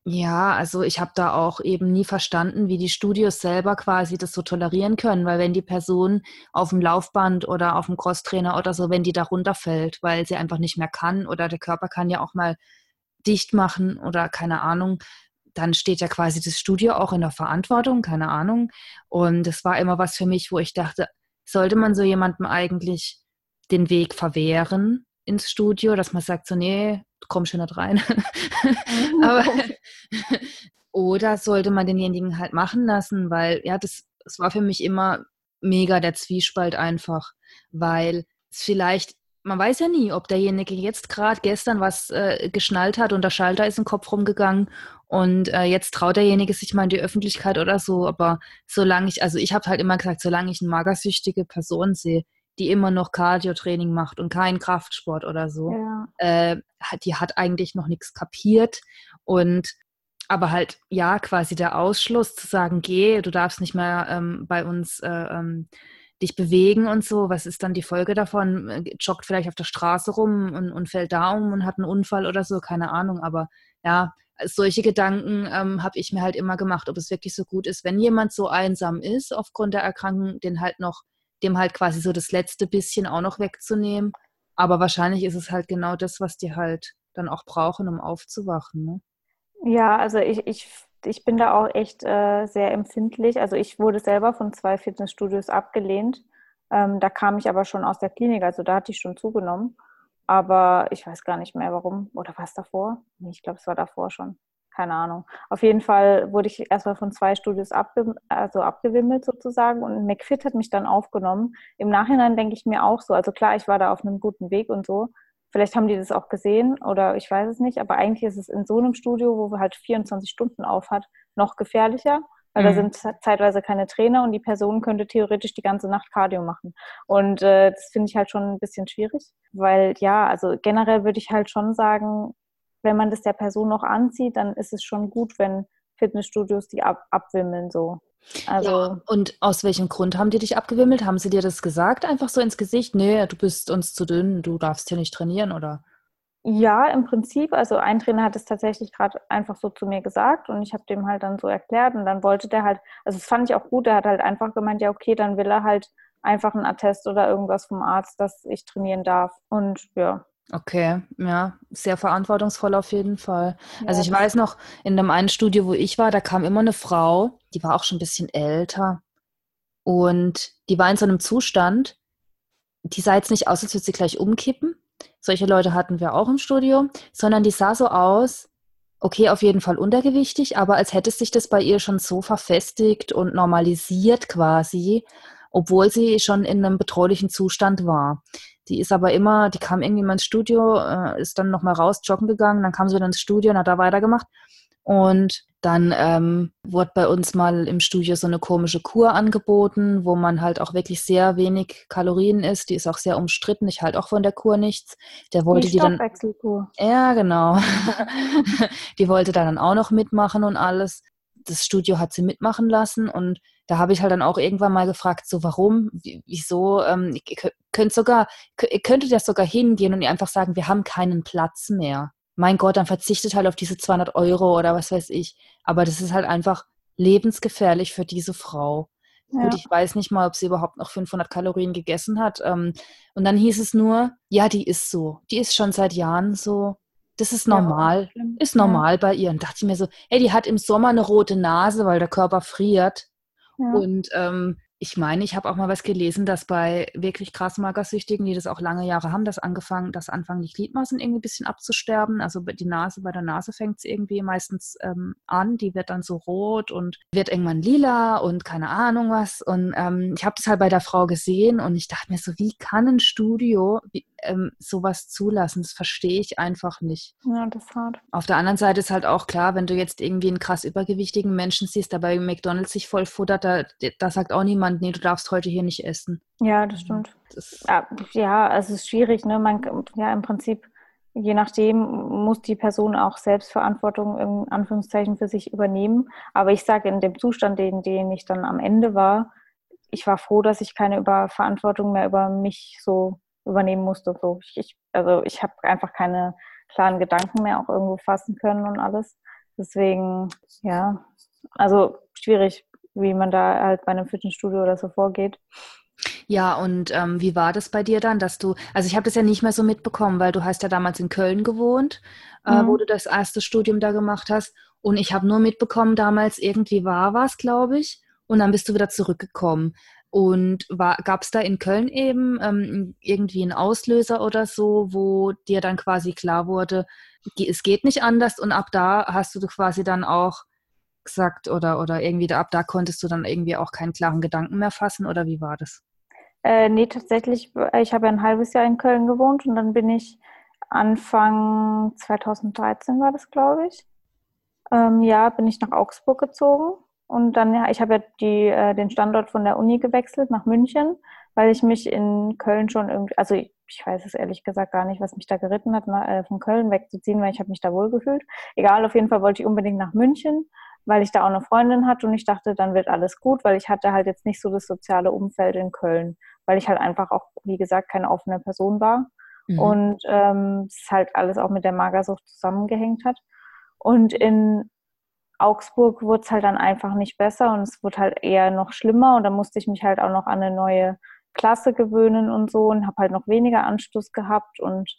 ja, also ich habe da auch eben nie verstanden, wie die Studios selber quasi das so tolerieren können, weil wenn die Person auf dem Laufband oder auf dem Crosstrainer oder so, wenn die da runterfällt, weil sie einfach nicht mehr kann oder der Körper kann ja auch mal dicht machen oder keine Ahnung, dann steht ja quasi das Studio auch in der Verantwortung, keine Ahnung. Und das war immer was für mich, wo ich dachte, sollte man so jemandem eigentlich den Weg verwehren ins Studio, dass man sagt so, nee, komm schon nicht rein. *laughs* Aber, *laughs* oder sollte man denjenigen halt machen lassen, weil ja, das, das war für mich immer mega der Zwiespalt einfach, weil es vielleicht, man weiß ja nie, ob derjenige jetzt gerade gestern was äh, geschnallt hat und der Schalter ist im Kopf rumgegangen und äh, jetzt traut derjenige sich mal in die Öffentlichkeit oder so, aber solange ich, also ich habe halt immer gesagt, solange ich eine magersüchtige Person sehe, die immer noch Cardio-Training macht und keinen Kraftsport oder so, ja. äh, die hat eigentlich noch nichts kapiert. Und aber halt, ja, quasi der Ausschluss zu sagen, geh, du darfst nicht mehr ähm, bei uns äh, ähm, dich bewegen und so, was ist dann die Folge davon? Äh, joggt vielleicht auf der Straße rum und, und fällt da um und hat einen Unfall oder so, keine Ahnung. Aber ja, solche Gedanken ähm, habe ich mir halt immer gemacht, ob es wirklich so gut ist, wenn jemand so einsam ist aufgrund der Erkrankung, den halt noch dem halt quasi so das letzte bisschen auch noch wegzunehmen. Aber wahrscheinlich ist es halt genau das, was die halt dann auch brauchen, um aufzuwachen. Ne? Ja, also ich, ich, ich bin da auch echt äh, sehr empfindlich. Also ich wurde selber von zwei Fitnessstudios abgelehnt. Ähm, da kam ich aber schon aus der Klinik, also da hatte ich schon zugenommen. Aber ich weiß gar nicht mehr warum. Oder war es davor? Ich glaube, es war davor schon. Keine Ahnung. Auf jeden Fall wurde ich erstmal von zwei Studios abge also abgewimmelt sozusagen und McFit hat mich dann aufgenommen. Im Nachhinein denke ich mir auch so, also klar, ich war da auf einem guten Weg und so. Vielleicht haben die das auch gesehen oder ich weiß es nicht, aber eigentlich ist es in so einem Studio, wo wir halt 24 Stunden auf hat, noch gefährlicher, weil mhm. da sind zeitweise keine Trainer und die Person könnte theoretisch die ganze Nacht Cardio machen. Und äh, das finde ich halt schon ein bisschen schwierig, weil ja, also generell würde ich halt schon sagen, wenn man das der Person noch anzieht, dann ist es schon gut, wenn Fitnessstudios die ab abwimmeln so. Also ja, und aus welchem Grund haben die dich abgewimmelt? Haben sie dir das gesagt, einfach so ins Gesicht? Nee, du bist uns zu dünn, du darfst hier nicht trainieren, oder? Ja, im Prinzip. Also ein Trainer hat es tatsächlich gerade einfach so zu mir gesagt und ich habe dem halt dann so erklärt und dann wollte der halt, also das fand ich auch gut, der hat halt einfach gemeint, ja okay, dann will er halt einfach einen Attest oder irgendwas vom Arzt, dass ich trainieren darf. Und ja, Okay, ja, sehr verantwortungsvoll auf jeden Fall. Ja, also ich weiß noch, in dem einen Studio, wo ich war, da kam immer eine Frau, die war auch schon ein bisschen älter und die war in so einem Zustand, die sah jetzt nicht aus, als würde sie gleich umkippen. Solche Leute hatten wir auch im Studio, sondern die sah so aus, okay, auf jeden Fall untergewichtig, aber als hätte sich das bei ihr schon so verfestigt und normalisiert quasi, obwohl sie schon in einem betreulichen Zustand war. Die ist aber immer, die kam irgendwie mal ins Studio, äh, ist dann nochmal raus, joggen gegangen, dann kam sie wieder ins Studio und hat da weitergemacht. Und dann ähm, wurde bei uns mal im Studio so eine komische Kur angeboten, wo man halt auch wirklich sehr wenig Kalorien isst. Die ist auch sehr umstritten. Ich halte auch von der Kur nichts. Der wollte die, die dann. Ja, genau. *laughs* die wollte da dann auch noch mitmachen und alles. Das Studio hat sie mitmachen lassen und da habe ich halt dann auch irgendwann mal gefragt, so warum, wieso, ähm, ihr könnt sogar, ihr könntet ja sogar hingehen und ihr einfach sagen, wir haben keinen Platz mehr. Mein Gott, dann verzichtet halt auf diese 200 Euro oder was weiß ich. Aber das ist halt einfach lebensgefährlich für diese Frau. Ja. Gut, ich weiß nicht mal, ob sie überhaupt noch 500 Kalorien gegessen hat. Ähm, und dann hieß es nur, ja, die ist so. Die ist schon seit Jahren so. Das ist normal. Ja, ist normal ja. bei ihr. Und dachte ich mir so, hey, die hat im Sommer eine rote Nase, weil der Körper friert. Und ähm, ich meine, ich habe auch mal was gelesen, dass bei wirklich krass Magersüchtigen, die das auch lange Jahre haben, dass angefangen, dass anfangen die Gliedmaßen irgendwie ein bisschen abzusterben. Also die Nase, bei der Nase fängt es irgendwie meistens ähm, an, die wird dann so rot und wird irgendwann lila und keine Ahnung was. Und ähm, ich habe das halt bei der Frau gesehen und ich dachte mir so, wie kann ein Studio wie, ähm, sowas zulassen? Das verstehe ich einfach nicht. Ja, das ist hart. Auf der anderen Seite ist halt auch klar, wenn du jetzt irgendwie einen krass übergewichtigen Menschen siehst, der bei McDonalds sich voll futtert, da, da sagt auch niemand, nee, du darfst heute hier nicht essen. Ja, das stimmt. Das ja, also es ist schwierig, ne? Man, ja, im Prinzip, je nachdem, muss die Person auch Selbstverantwortung in Anführungszeichen für sich übernehmen. Aber ich sage, in dem Zustand, den, den ich dann am Ende war, ich war froh, dass ich keine über Verantwortung mehr über mich so übernehmen musste. So. Ich, also ich habe einfach keine klaren Gedanken mehr auch irgendwo fassen können und alles. Deswegen, ja, also schwierig wie man da halt bei einem Fitnessstudio oder so vorgeht. Ja, und ähm, wie war das bei dir dann, dass du, also ich habe das ja nicht mehr so mitbekommen, weil du hast ja damals in Köln gewohnt, äh, mhm. wo du das erste Studium da gemacht hast. Und ich habe nur mitbekommen, damals irgendwie war was, glaube ich, und dann bist du wieder zurückgekommen. Und gab es da in Köln eben ähm, irgendwie einen Auslöser oder so, wo dir dann quasi klar wurde, es geht nicht anders und ab da hast du quasi dann auch gesagt oder, oder irgendwie ab da konntest du dann irgendwie auch keinen klaren Gedanken mehr fassen oder wie war das? Äh, nee, tatsächlich, ich habe ja ein halbes Jahr in Köln gewohnt und dann bin ich Anfang 2013 war das, glaube ich. Ähm, ja, bin ich nach Augsburg gezogen und dann, ja, ich habe ja die, äh, den Standort von der Uni gewechselt nach München, weil ich mich in Köln schon irgendwie, also ich, ich weiß es ehrlich gesagt gar nicht, was mich da geritten hat, na, äh, von Köln wegzuziehen, weil ich habe mich da wohl gefühlt. Egal, auf jeden Fall wollte ich unbedingt nach München weil ich da auch eine Freundin hatte und ich dachte, dann wird alles gut, weil ich hatte halt jetzt nicht so das soziale Umfeld in Köln, weil ich halt einfach auch, wie gesagt, keine offene Person war mhm. und ähm, es halt alles auch mit der Magersucht zusammengehängt hat. Und in Augsburg wurde es halt dann einfach nicht besser und es wurde halt eher noch schlimmer und da musste ich mich halt auch noch an eine neue Klasse gewöhnen und so und habe halt noch weniger Anschluss gehabt und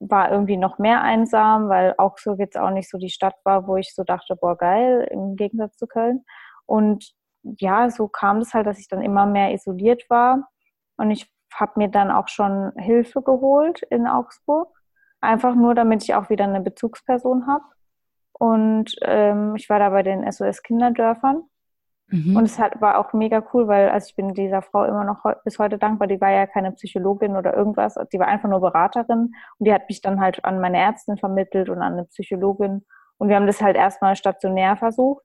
war irgendwie noch mehr einsam, weil Augsburg jetzt auch nicht so die Stadt war, wo ich so dachte, boah, geil, im Gegensatz zu Köln. Und ja, so kam es halt, dass ich dann immer mehr isoliert war. Und ich habe mir dann auch schon Hilfe geholt in Augsburg. Einfach nur, damit ich auch wieder eine Bezugsperson habe. Und ähm, ich war da bei den SOS-Kinderdörfern. Mhm. Und es hat, war auch mega cool, weil also ich bin dieser Frau immer noch bis heute dankbar. Die war ja keine Psychologin oder irgendwas, die war einfach nur Beraterin und die hat mich dann halt an meine Ärztin vermittelt und an eine Psychologin. Und wir haben das halt erstmal stationär versucht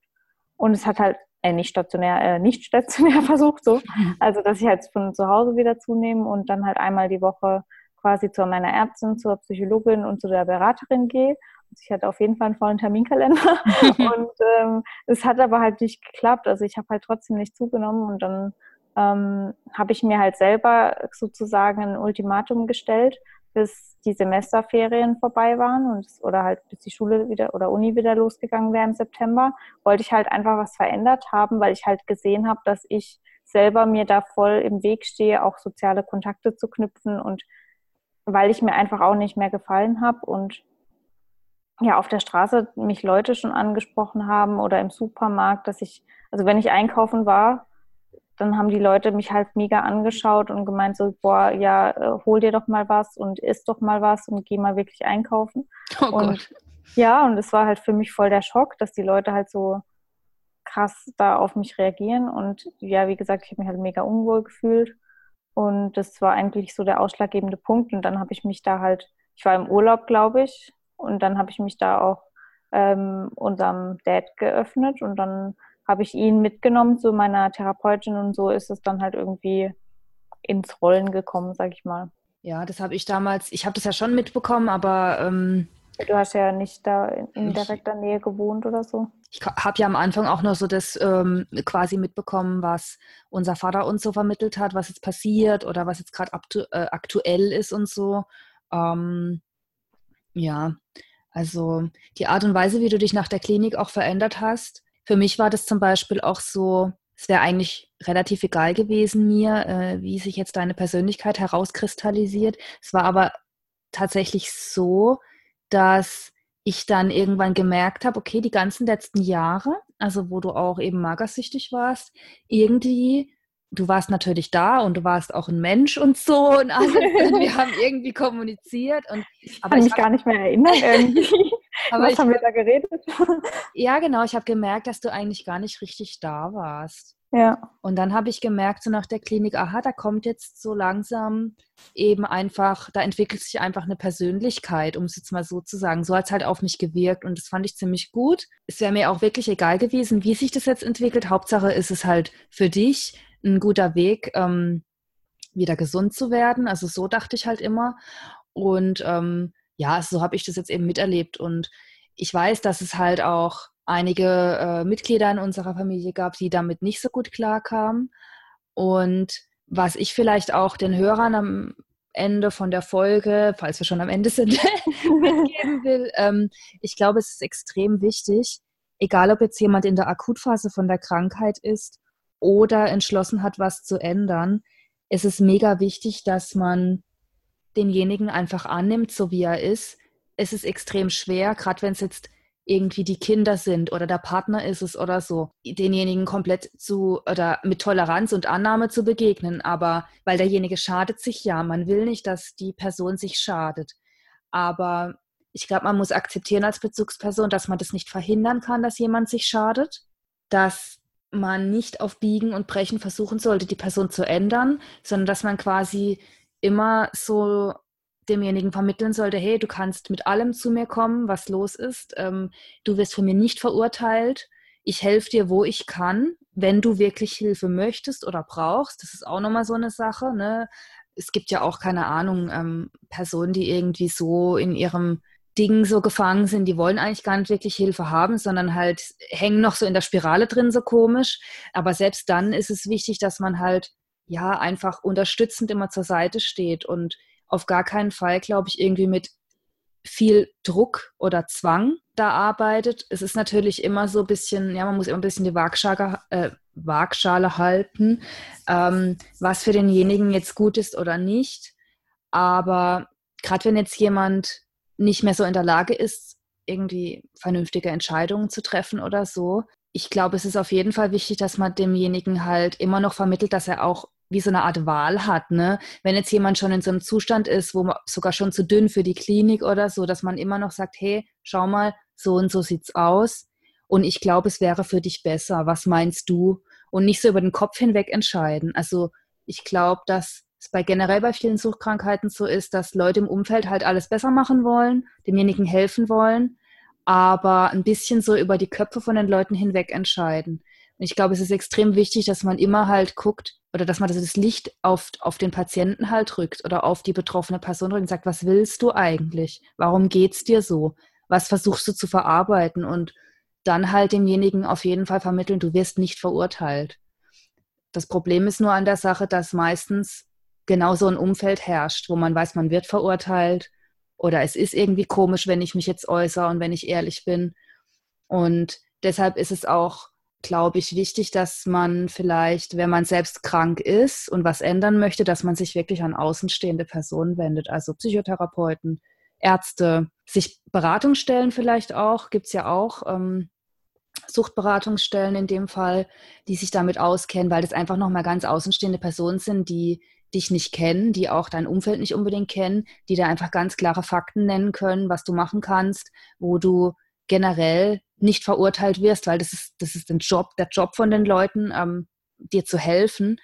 und es hat halt äh, nicht stationär, äh, nicht *laughs* stationär versucht, so. *laughs* Also, dass ich halt von zu Hause wieder zunehme und dann halt einmal die Woche quasi zu meiner Ärztin, zur Psychologin und zu der Beraterin gehe. Ich hatte auf jeden Fall einen vollen Terminkalender. *laughs* Und ähm, es hat aber halt nicht geklappt. Also ich habe halt trotzdem nicht zugenommen. Und dann ähm, habe ich mir halt selber sozusagen ein Ultimatum gestellt, bis die Semesterferien vorbei waren und oder halt bis die Schule wieder oder Uni wieder losgegangen wäre im September, wollte ich halt einfach was verändert haben, weil ich halt gesehen habe, dass ich selber mir da voll im Weg stehe, auch soziale Kontakte zu knüpfen und weil ich mir einfach auch nicht mehr gefallen habe. Und ja auf der Straße mich Leute schon angesprochen haben oder im Supermarkt, dass ich, also wenn ich einkaufen war, dann haben die Leute mich halt mega angeschaut und gemeint so, boah, ja, äh, hol dir doch mal was und isst doch mal was und geh mal wirklich einkaufen. Oh und Gott. ja, und es war halt für mich voll der Schock, dass die Leute halt so krass da auf mich reagieren und ja, wie gesagt, ich habe mich halt mega unwohl gefühlt und das war eigentlich so der ausschlaggebende Punkt und dann habe ich mich da halt, ich war im Urlaub, glaube ich, und dann habe ich mich da auch ähm, unserem Dad geöffnet und dann habe ich ihn mitgenommen zu meiner Therapeutin und so ist es dann halt irgendwie ins Rollen gekommen, sag ich mal. Ja, das habe ich damals, ich habe das ja schon mitbekommen, aber ähm, du hast ja nicht da in, in direkter Nähe gewohnt oder so. Ich habe ja am Anfang auch noch so das ähm, quasi mitbekommen, was unser Vater uns so vermittelt hat, was jetzt passiert oder was jetzt gerade äh, aktuell ist und so. Ähm, ja, also die Art und Weise, wie du dich nach der Klinik auch verändert hast, für mich war das zum Beispiel auch so, es wäre eigentlich relativ egal gewesen mir, äh, wie sich jetzt deine Persönlichkeit herauskristallisiert. Es war aber tatsächlich so, dass ich dann irgendwann gemerkt habe, okay, die ganzen letzten Jahre, also wo du auch eben magersüchtig warst, irgendwie, du warst natürlich da und du warst auch ein Mensch und so und alles. und wir haben *laughs* irgendwie kommuniziert. Und, aber ich kann mich gar nicht mehr erinnern irgendwie. *laughs* Aber Was ich, haben wir da geredet? *laughs* ja, genau. Ich habe gemerkt, dass du eigentlich gar nicht richtig da warst. Ja. Und dann habe ich gemerkt, so nach der Klinik, aha, da kommt jetzt so langsam eben einfach, da entwickelt sich einfach eine Persönlichkeit, um es jetzt mal so zu sagen. So hat es halt auf mich gewirkt und das fand ich ziemlich gut. Es wäre mir auch wirklich egal gewesen, wie sich das jetzt entwickelt. Hauptsache ist es halt für dich ein guter Weg, ähm, wieder gesund zu werden. Also so dachte ich halt immer. Und ähm, ja, so habe ich das jetzt eben miterlebt. Und ich weiß, dass es halt auch einige äh, Mitglieder in unserer Familie gab, die damit nicht so gut klarkamen. Und was ich vielleicht auch den Hörern am Ende von der Folge, falls wir schon am Ende sind, *laughs* mitgeben will, ähm, ich glaube, es ist extrem wichtig, egal ob jetzt jemand in der Akutphase von der Krankheit ist oder entschlossen hat, was zu ändern, es ist mega wichtig, dass man denjenigen einfach annimmt, so wie er ist. Es ist extrem schwer, gerade wenn es jetzt irgendwie die Kinder sind oder der Partner ist es oder so, denjenigen komplett zu oder mit Toleranz und Annahme zu begegnen. Aber weil derjenige schadet sich ja, man will nicht, dass die Person sich schadet. Aber ich glaube, man muss akzeptieren als Bezugsperson, dass man das nicht verhindern kann, dass jemand sich schadet, dass man nicht auf Biegen und Brechen versuchen sollte, die Person zu ändern, sondern dass man quasi immer so demjenigen vermitteln sollte, hey, du kannst mit allem zu mir kommen, was los ist. Ähm, du wirst von mir nicht verurteilt. Ich helfe dir, wo ich kann, wenn du wirklich Hilfe möchtest oder brauchst. Das ist auch nochmal so eine Sache. Ne? Es gibt ja auch, keine Ahnung, ähm, Personen, die irgendwie so in ihrem Ding so gefangen sind, die wollen eigentlich gar nicht wirklich Hilfe haben, sondern halt hängen noch so in der Spirale drin, so komisch. Aber selbst dann ist es wichtig, dass man halt ja einfach unterstützend immer zur Seite steht und auf gar keinen Fall, glaube ich, irgendwie mit viel Druck oder Zwang da arbeitet. Es ist natürlich immer so ein bisschen, ja, man muss immer ein bisschen die Waagschale, äh, Waagschale halten, ähm, was für denjenigen jetzt gut ist oder nicht. Aber gerade wenn jetzt jemand nicht mehr so in der Lage ist, irgendwie vernünftige Entscheidungen zu treffen oder so, ich glaube, es ist auf jeden Fall wichtig, dass man demjenigen halt immer noch vermittelt, dass er auch wie so eine Art Wahl hat. Ne? Wenn jetzt jemand schon in so einem Zustand ist, wo man sogar schon zu dünn für die Klinik oder so, dass man immer noch sagt, hey, schau mal, so und so sieht's aus. Und ich glaube, es wäre für dich besser. Was meinst du? Und nicht so über den Kopf hinweg entscheiden. Also ich glaube, dass es bei generell bei vielen Suchtkrankheiten so ist, dass Leute im Umfeld halt alles besser machen wollen, demjenigen helfen wollen, aber ein bisschen so über die Köpfe von den Leuten hinweg entscheiden. Und ich glaube, es ist extrem wichtig, dass man immer halt guckt oder dass man das Licht auf, auf den Patienten halt rückt oder auf die betroffene Person rückt und sagt, was willst du eigentlich? Warum geht's dir so? Was versuchst du zu verarbeiten? Und dann halt demjenigen auf jeden Fall vermitteln, du wirst nicht verurteilt. Das Problem ist nur an der Sache, dass meistens genau so ein Umfeld herrscht, wo man weiß, man wird verurteilt oder es ist irgendwie komisch, wenn ich mich jetzt äußere und wenn ich ehrlich bin. Und deshalb ist es auch, glaube ich, wichtig, dass man vielleicht, wenn man selbst krank ist und was ändern möchte, dass man sich wirklich an außenstehende Personen wendet, also Psychotherapeuten, Ärzte, sich Beratungsstellen vielleicht auch, gibt es ja auch. Ähm, Suchtberatungsstellen in dem Fall, die sich damit auskennen, weil das einfach nochmal ganz außenstehende Personen sind, die dich nicht kennen, die auch dein Umfeld nicht unbedingt kennen, die da einfach ganz klare Fakten nennen können, was du machen kannst, wo du generell nicht verurteilt wirst, weil das ist, das ist der Job, der Job von den Leuten, ähm, dir zu helfen.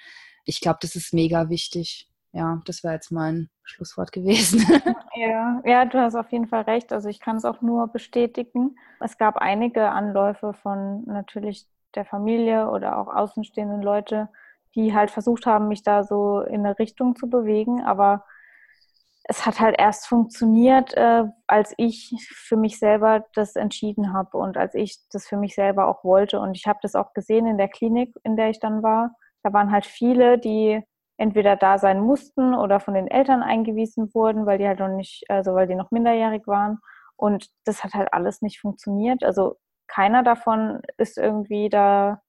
Ich glaube, das ist mega wichtig. Ja, das wäre jetzt mein Schlusswort gewesen. *laughs* ja, ja, du hast auf jeden Fall recht. Also ich kann es auch nur bestätigen. Es gab einige Anläufe von natürlich der Familie oder auch außenstehenden Leute, die halt versucht haben, mich da so in eine Richtung zu bewegen. Aber es hat halt erst funktioniert, äh, als ich für mich selber das entschieden habe und als ich das für mich selber auch wollte. Und ich habe das auch gesehen in der Klinik, in der ich dann war. Da waren halt viele, die entweder da sein mussten oder von den Eltern eingewiesen wurden, weil die halt noch nicht, also weil die noch minderjährig waren. Und das hat halt alles nicht funktioniert. Also keiner davon ist irgendwie da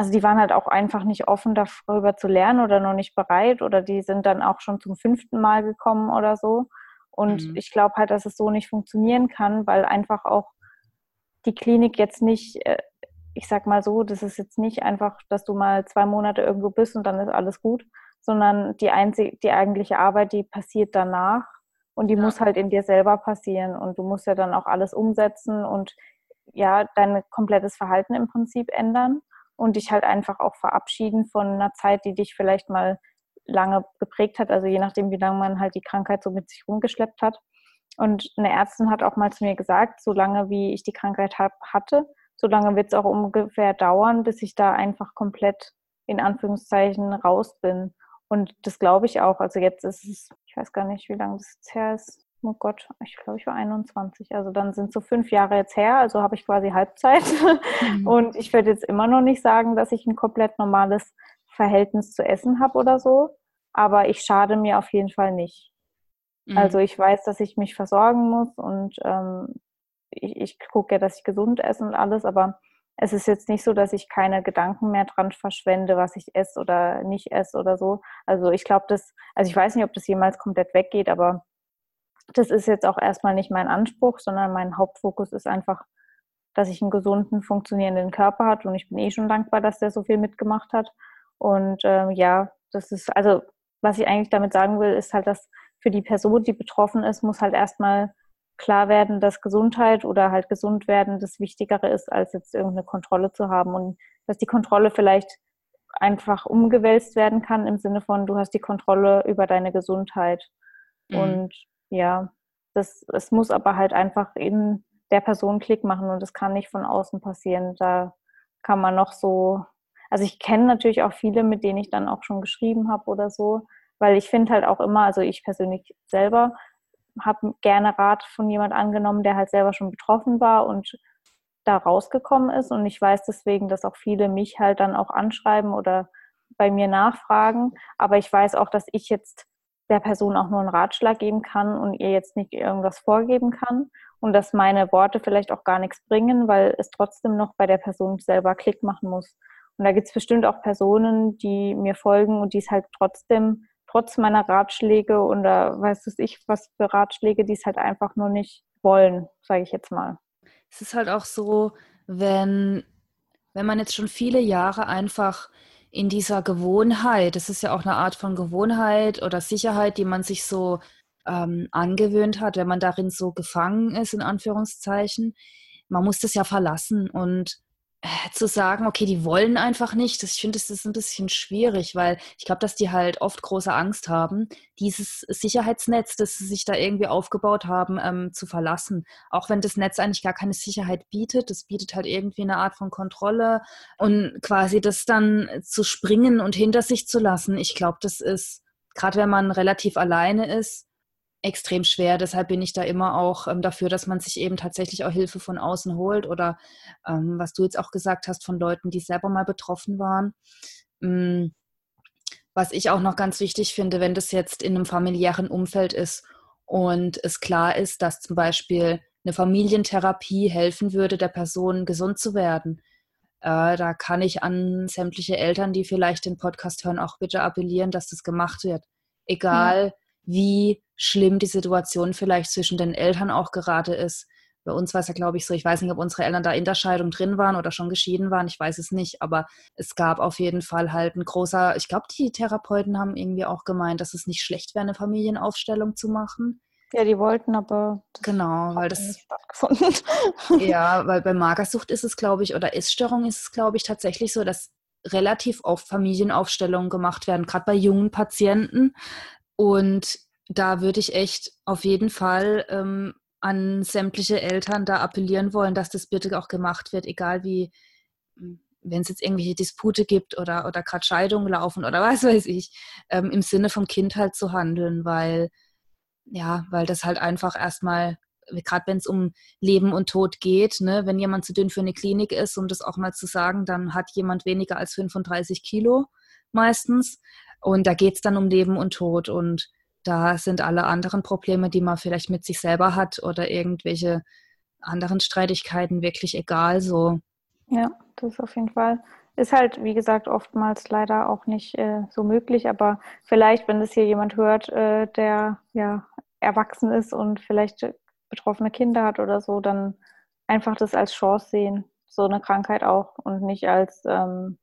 also die waren halt auch einfach nicht offen darüber zu lernen oder noch nicht bereit oder die sind dann auch schon zum fünften Mal gekommen oder so. Und mhm. ich glaube halt, dass es so nicht funktionieren kann, weil einfach auch die Klinik jetzt nicht, äh, ich sag mal so, das ist jetzt nicht einfach, dass du mal zwei Monate irgendwo bist und dann ist alles gut, sondern die einzige, die eigentliche Arbeit, die passiert danach und die ja. muss halt in dir selber passieren und du musst ja dann auch alles umsetzen und ja, dein komplettes Verhalten im Prinzip ändern und dich halt einfach auch verabschieden von einer Zeit, die dich vielleicht mal lange geprägt hat, also je nachdem, wie lange man halt die Krankheit so mit sich rumgeschleppt hat. Und eine Ärztin hat auch mal zu mir gesagt, solange wie ich die Krankheit hab, hatte, solange wird es auch ungefähr dauern, bis ich da einfach komplett in Anführungszeichen raus bin. Und das glaube ich auch. Also jetzt ist es, ich weiß gar nicht, wie lange das jetzt her ist, oh Gott, ich glaube, ich war 21. Also dann sind so fünf Jahre jetzt her, also habe ich quasi Halbzeit. Mhm. *laughs* Und ich würde jetzt immer noch nicht sagen, dass ich ein komplett normales Verhältnis zu Essen habe oder so. Aber ich schade mir auf jeden Fall nicht. Mhm. Also ich weiß, dass ich mich versorgen muss und ähm, ich, ich gucke ja, dass ich gesund esse und alles, aber es ist jetzt nicht so, dass ich keine Gedanken mehr dran verschwende, was ich esse oder nicht esse oder so. Also ich glaube, das, also ich weiß nicht, ob das jemals komplett weggeht, aber das ist jetzt auch erstmal nicht mein Anspruch, sondern mein Hauptfokus ist einfach, dass ich einen gesunden, funktionierenden Körper habe und ich bin eh schon dankbar, dass der so viel mitgemacht hat. Und ähm, ja, das ist, also was ich eigentlich damit sagen will, ist halt, dass für die Person, die betroffen ist, muss halt erstmal klar werden, dass Gesundheit oder halt gesund werden das Wichtigere ist, als jetzt irgendeine Kontrolle zu haben und dass die Kontrolle vielleicht einfach umgewälzt werden kann im Sinne von, du hast die Kontrolle über deine Gesundheit. Mhm. Und ja, das, es muss aber halt einfach in der Person Klick machen und das kann nicht von außen passieren. Da kann man noch so, also ich kenne natürlich auch viele, mit denen ich dann auch schon geschrieben habe oder so, weil ich finde halt auch immer, also ich persönlich selber habe gerne Rat von jemand angenommen, der halt selber schon betroffen war und da rausgekommen ist und ich weiß deswegen, dass auch viele mich halt dann auch anschreiben oder bei mir nachfragen, aber ich weiß auch, dass ich jetzt der Person auch nur einen Ratschlag geben kann und ihr jetzt nicht irgendwas vorgeben kann und dass meine Worte vielleicht auch gar nichts bringen, weil es trotzdem noch bei der Person selber Klick machen muss. Und da gibt es bestimmt auch Personen, die mir folgen und die es halt trotzdem, trotz meiner Ratschläge oder weiß es ich, was für Ratschläge, die es halt einfach nur nicht wollen, sage ich jetzt mal. Es ist halt auch so, wenn, wenn man jetzt schon viele Jahre einfach in dieser Gewohnheit, das ist ja auch eine Art von Gewohnheit oder Sicherheit, die man sich so ähm, angewöhnt hat, wenn man darin so gefangen ist, in Anführungszeichen. Man muss das ja verlassen und zu sagen, okay, die wollen einfach nicht, das, ich finde, das ist ein bisschen schwierig, weil ich glaube, dass die halt oft große Angst haben, dieses Sicherheitsnetz, das sie sich da irgendwie aufgebaut haben, ähm, zu verlassen. Auch wenn das Netz eigentlich gar keine Sicherheit bietet, das bietet halt irgendwie eine Art von Kontrolle und quasi das dann zu springen und hinter sich zu lassen. Ich glaube, das ist, gerade wenn man relativ alleine ist, extrem schwer. Deshalb bin ich da immer auch ähm, dafür, dass man sich eben tatsächlich auch Hilfe von außen holt oder ähm, was du jetzt auch gesagt hast von Leuten, die selber mal betroffen waren. Ähm, was ich auch noch ganz wichtig finde, wenn das jetzt in einem familiären Umfeld ist und es klar ist, dass zum Beispiel eine Familientherapie helfen würde, der Person gesund zu werden. Äh, da kann ich an sämtliche Eltern, die vielleicht den Podcast hören, auch bitte appellieren, dass das gemacht wird. Egal, ja wie schlimm die Situation vielleicht zwischen den Eltern auch gerade ist. Bei uns war es ja, glaube ich, so, ich weiß nicht, ob unsere Eltern da in der Scheidung drin waren oder schon geschieden waren, ich weiß es nicht, aber es gab auf jeden Fall halt ein großer, ich glaube, die Therapeuten haben irgendwie auch gemeint, dass es nicht schlecht wäre, eine Familienaufstellung zu machen. Ja, die wollten, aber genau, weil das stattgefunden. *laughs* ja, weil bei Magersucht ist es, glaube ich, oder Essstörung ist es, glaube ich, tatsächlich so, dass relativ oft Familienaufstellungen gemacht werden, gerade bei jungen Patienten, und da würde ich echt auf jeden Fall ähm, an sämtliche Eltern da appellieren wollen, dass das bitte auch gemacht wird, egal wie, hm, wenn es jetzt irgendwelche Dispute gibt oder, oder gerade Scheidungen laufen oder *laughs* was weiß ich, ähm, im Sinne vom Kind halt zu handeln, weil, ja, weil das halt einfach erstmal, gerade wenn es um Leben und Tod geht, ne, wenn jemand zu dünn für eine Klinik ist, um das auch mal zu sagen, dann hat jemand weniger als 35 Kilo meistens. Und da geht es dann um Leben und Tod. Und da sind alle anderen Probleme, die man vielleicht mit sich selber hat oder irgendwelche anderen Streitigkeiten wirklich egal so. Ja, das auf jeden Fall. Ist halt, wie gesagt, oftmals leider auch nicht äh, so möglich, aber vielleicht, wenn das hier jemand hört, äh, der ja erwachsen ist und vielleicht betroffene Kinder hat oder so, dann einfach das als Chance sehen, so eine Krankheit auch und nicht als ähm,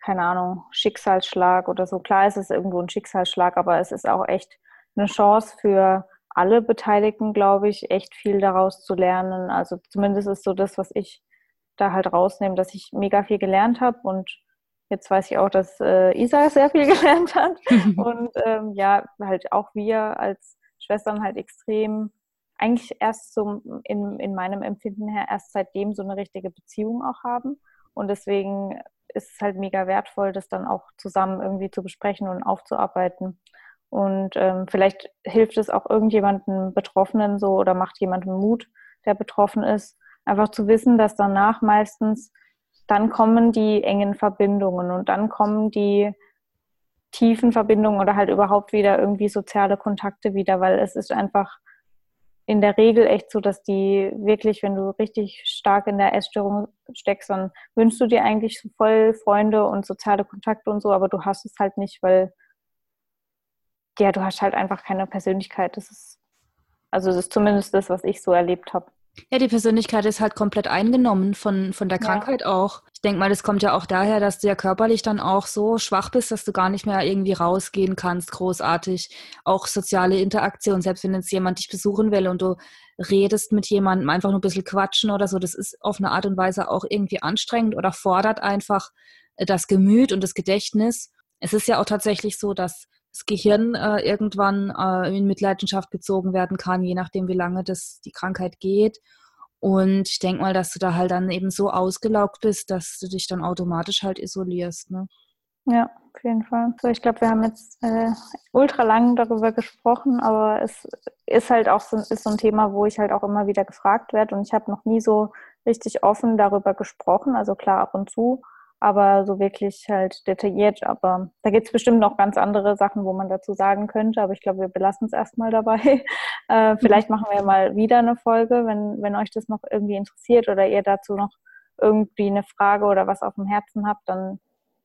keine Ahnung, Schicksalsschlag oder so. Klar ist es irgendwo ein Schicksalsschlag, aber es ist auch echt eine Chance für alle Beteiligten, glaube ich, echt viel daraus zu lernen. Also zumindest ist so das, was ich da halt rausnehme, dass ich mega viel gelernt habe und jetzt weiß ich auch, dass äh, Isa sehr viel *laughs* gelernt hat *laughs* und ähm, ja, halt auch wir als Schwestern halt extrem eigentlich erst so in, in meinem Empfinden her erst seitdem so eine richtige Beziehung auch haben und deswegen ist es halt mega wertvoll, das dann auch zusammen irgendwie zu besprechen und aufzuarbeiten. Und ähm, vielleicht hilft es auch irgendjemandem Betroffenen so oder macht jemandem Mut, der betroffen ist, einfach zu wissen, dass danach meistens dann kommen die engen Verbindungen und dann kommen die tiefen Verbindungen oder halt überhaupt wieder irgendwie soziale Kontakte wieder, weil es ist einfach in der Regel echt so, dass die wirklich, wenn du richtig stark in der Essstörung steckst, dann wünschst du dir eigentlich voll Freunde und soziale Kontakte und so, aber du hast es halt nicht, weil ja, du hast halt einfach keine Persönlichkeit. Das ist, also das ist zumindest das, was ich so erlebt habe. Ja, die Persönlichkeit ist halt komplett eingenommen von, von der Krankheit ja. auch. Ich denke mal, das kommt ja auch daher, dass du ja körperlich dann auch so schwach bist, dass du gar nicht mehr irgendwie rausgehen kannst, großartig. Auch soziale Interaktion, selbst wenn jetzt jemand dich besuchen will und du redest mit jemandem, einfach nur ein bisschen quatschen oder so, das ist auf eine Art und Weise auch irgendwie anstrengend oder fordert einfach das Gemüt und das Gedächtnis. Es ist ja auch tatsächlich so, dass das Gehirn äh, irgendwann äh, in Mitleidenschaft gezogen werden kann, je nachdem, wie lange das die Krankheit geht. Und ich denke mal, dass du da halt dann eben so ausgelaugt bist, dass du dich dann automatisch halt isolierst. Ne? Ja, auf jeden Fall. So, ich glaube, wir haben jetzt äh, ultra lang darüber gesprochen, aber es ist halt auch so, ist so ein Thema, wo ich halt auch immer wieder gefragt werde und ich habe noch nie so richtig offen darüber gesprochen. Also klar ab und zu, aber so wirklich halt detailliert. Aber da gibt es bestimmt noch ganz andere Sachen, wo man dazu sagen könnte, aber ich glaube, wir belassen es erstmal dabei. *laughs* äh, vielleicht machen wir mal wieder eine Folge, wenn, wenn euch das noch irgendwie interessiert oder ihr dazu noch irgendwie eine Frage oder was auf dem Herzen habt, dann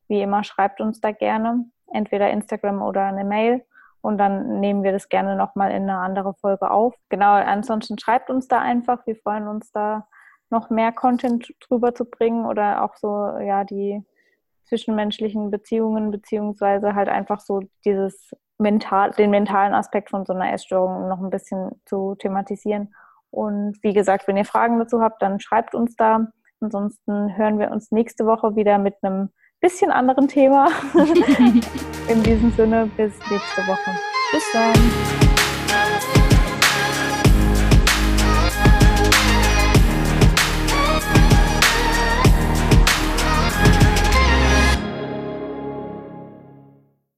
wie immer schreibt uns da gerne, entweder Instagram oder eine Mail und dann nehmen wir das gerne nochmal in eine andere Folge auf. Genau, ansonsten schreibt uns da einfach, wir freuen uns da noch mehr Content drüber zu bringen oder auch so, ja, die zwischenmenschlichen Beziehungen, beziehungsweise halt einfach so dieses mental, den mentalen Aspekt von so einer Essstörung noch ein bisschen zu thematisieren. Und wie gesagt, wenn ihr Fragen dazu habt, dann schreibt uns da. Ansonsten hören wir uns nächste Woche wieder mit einem bisschen anderen Thema. *laughs* *laughs* In diesem Sinne, bis nächste Woche. Bis dann.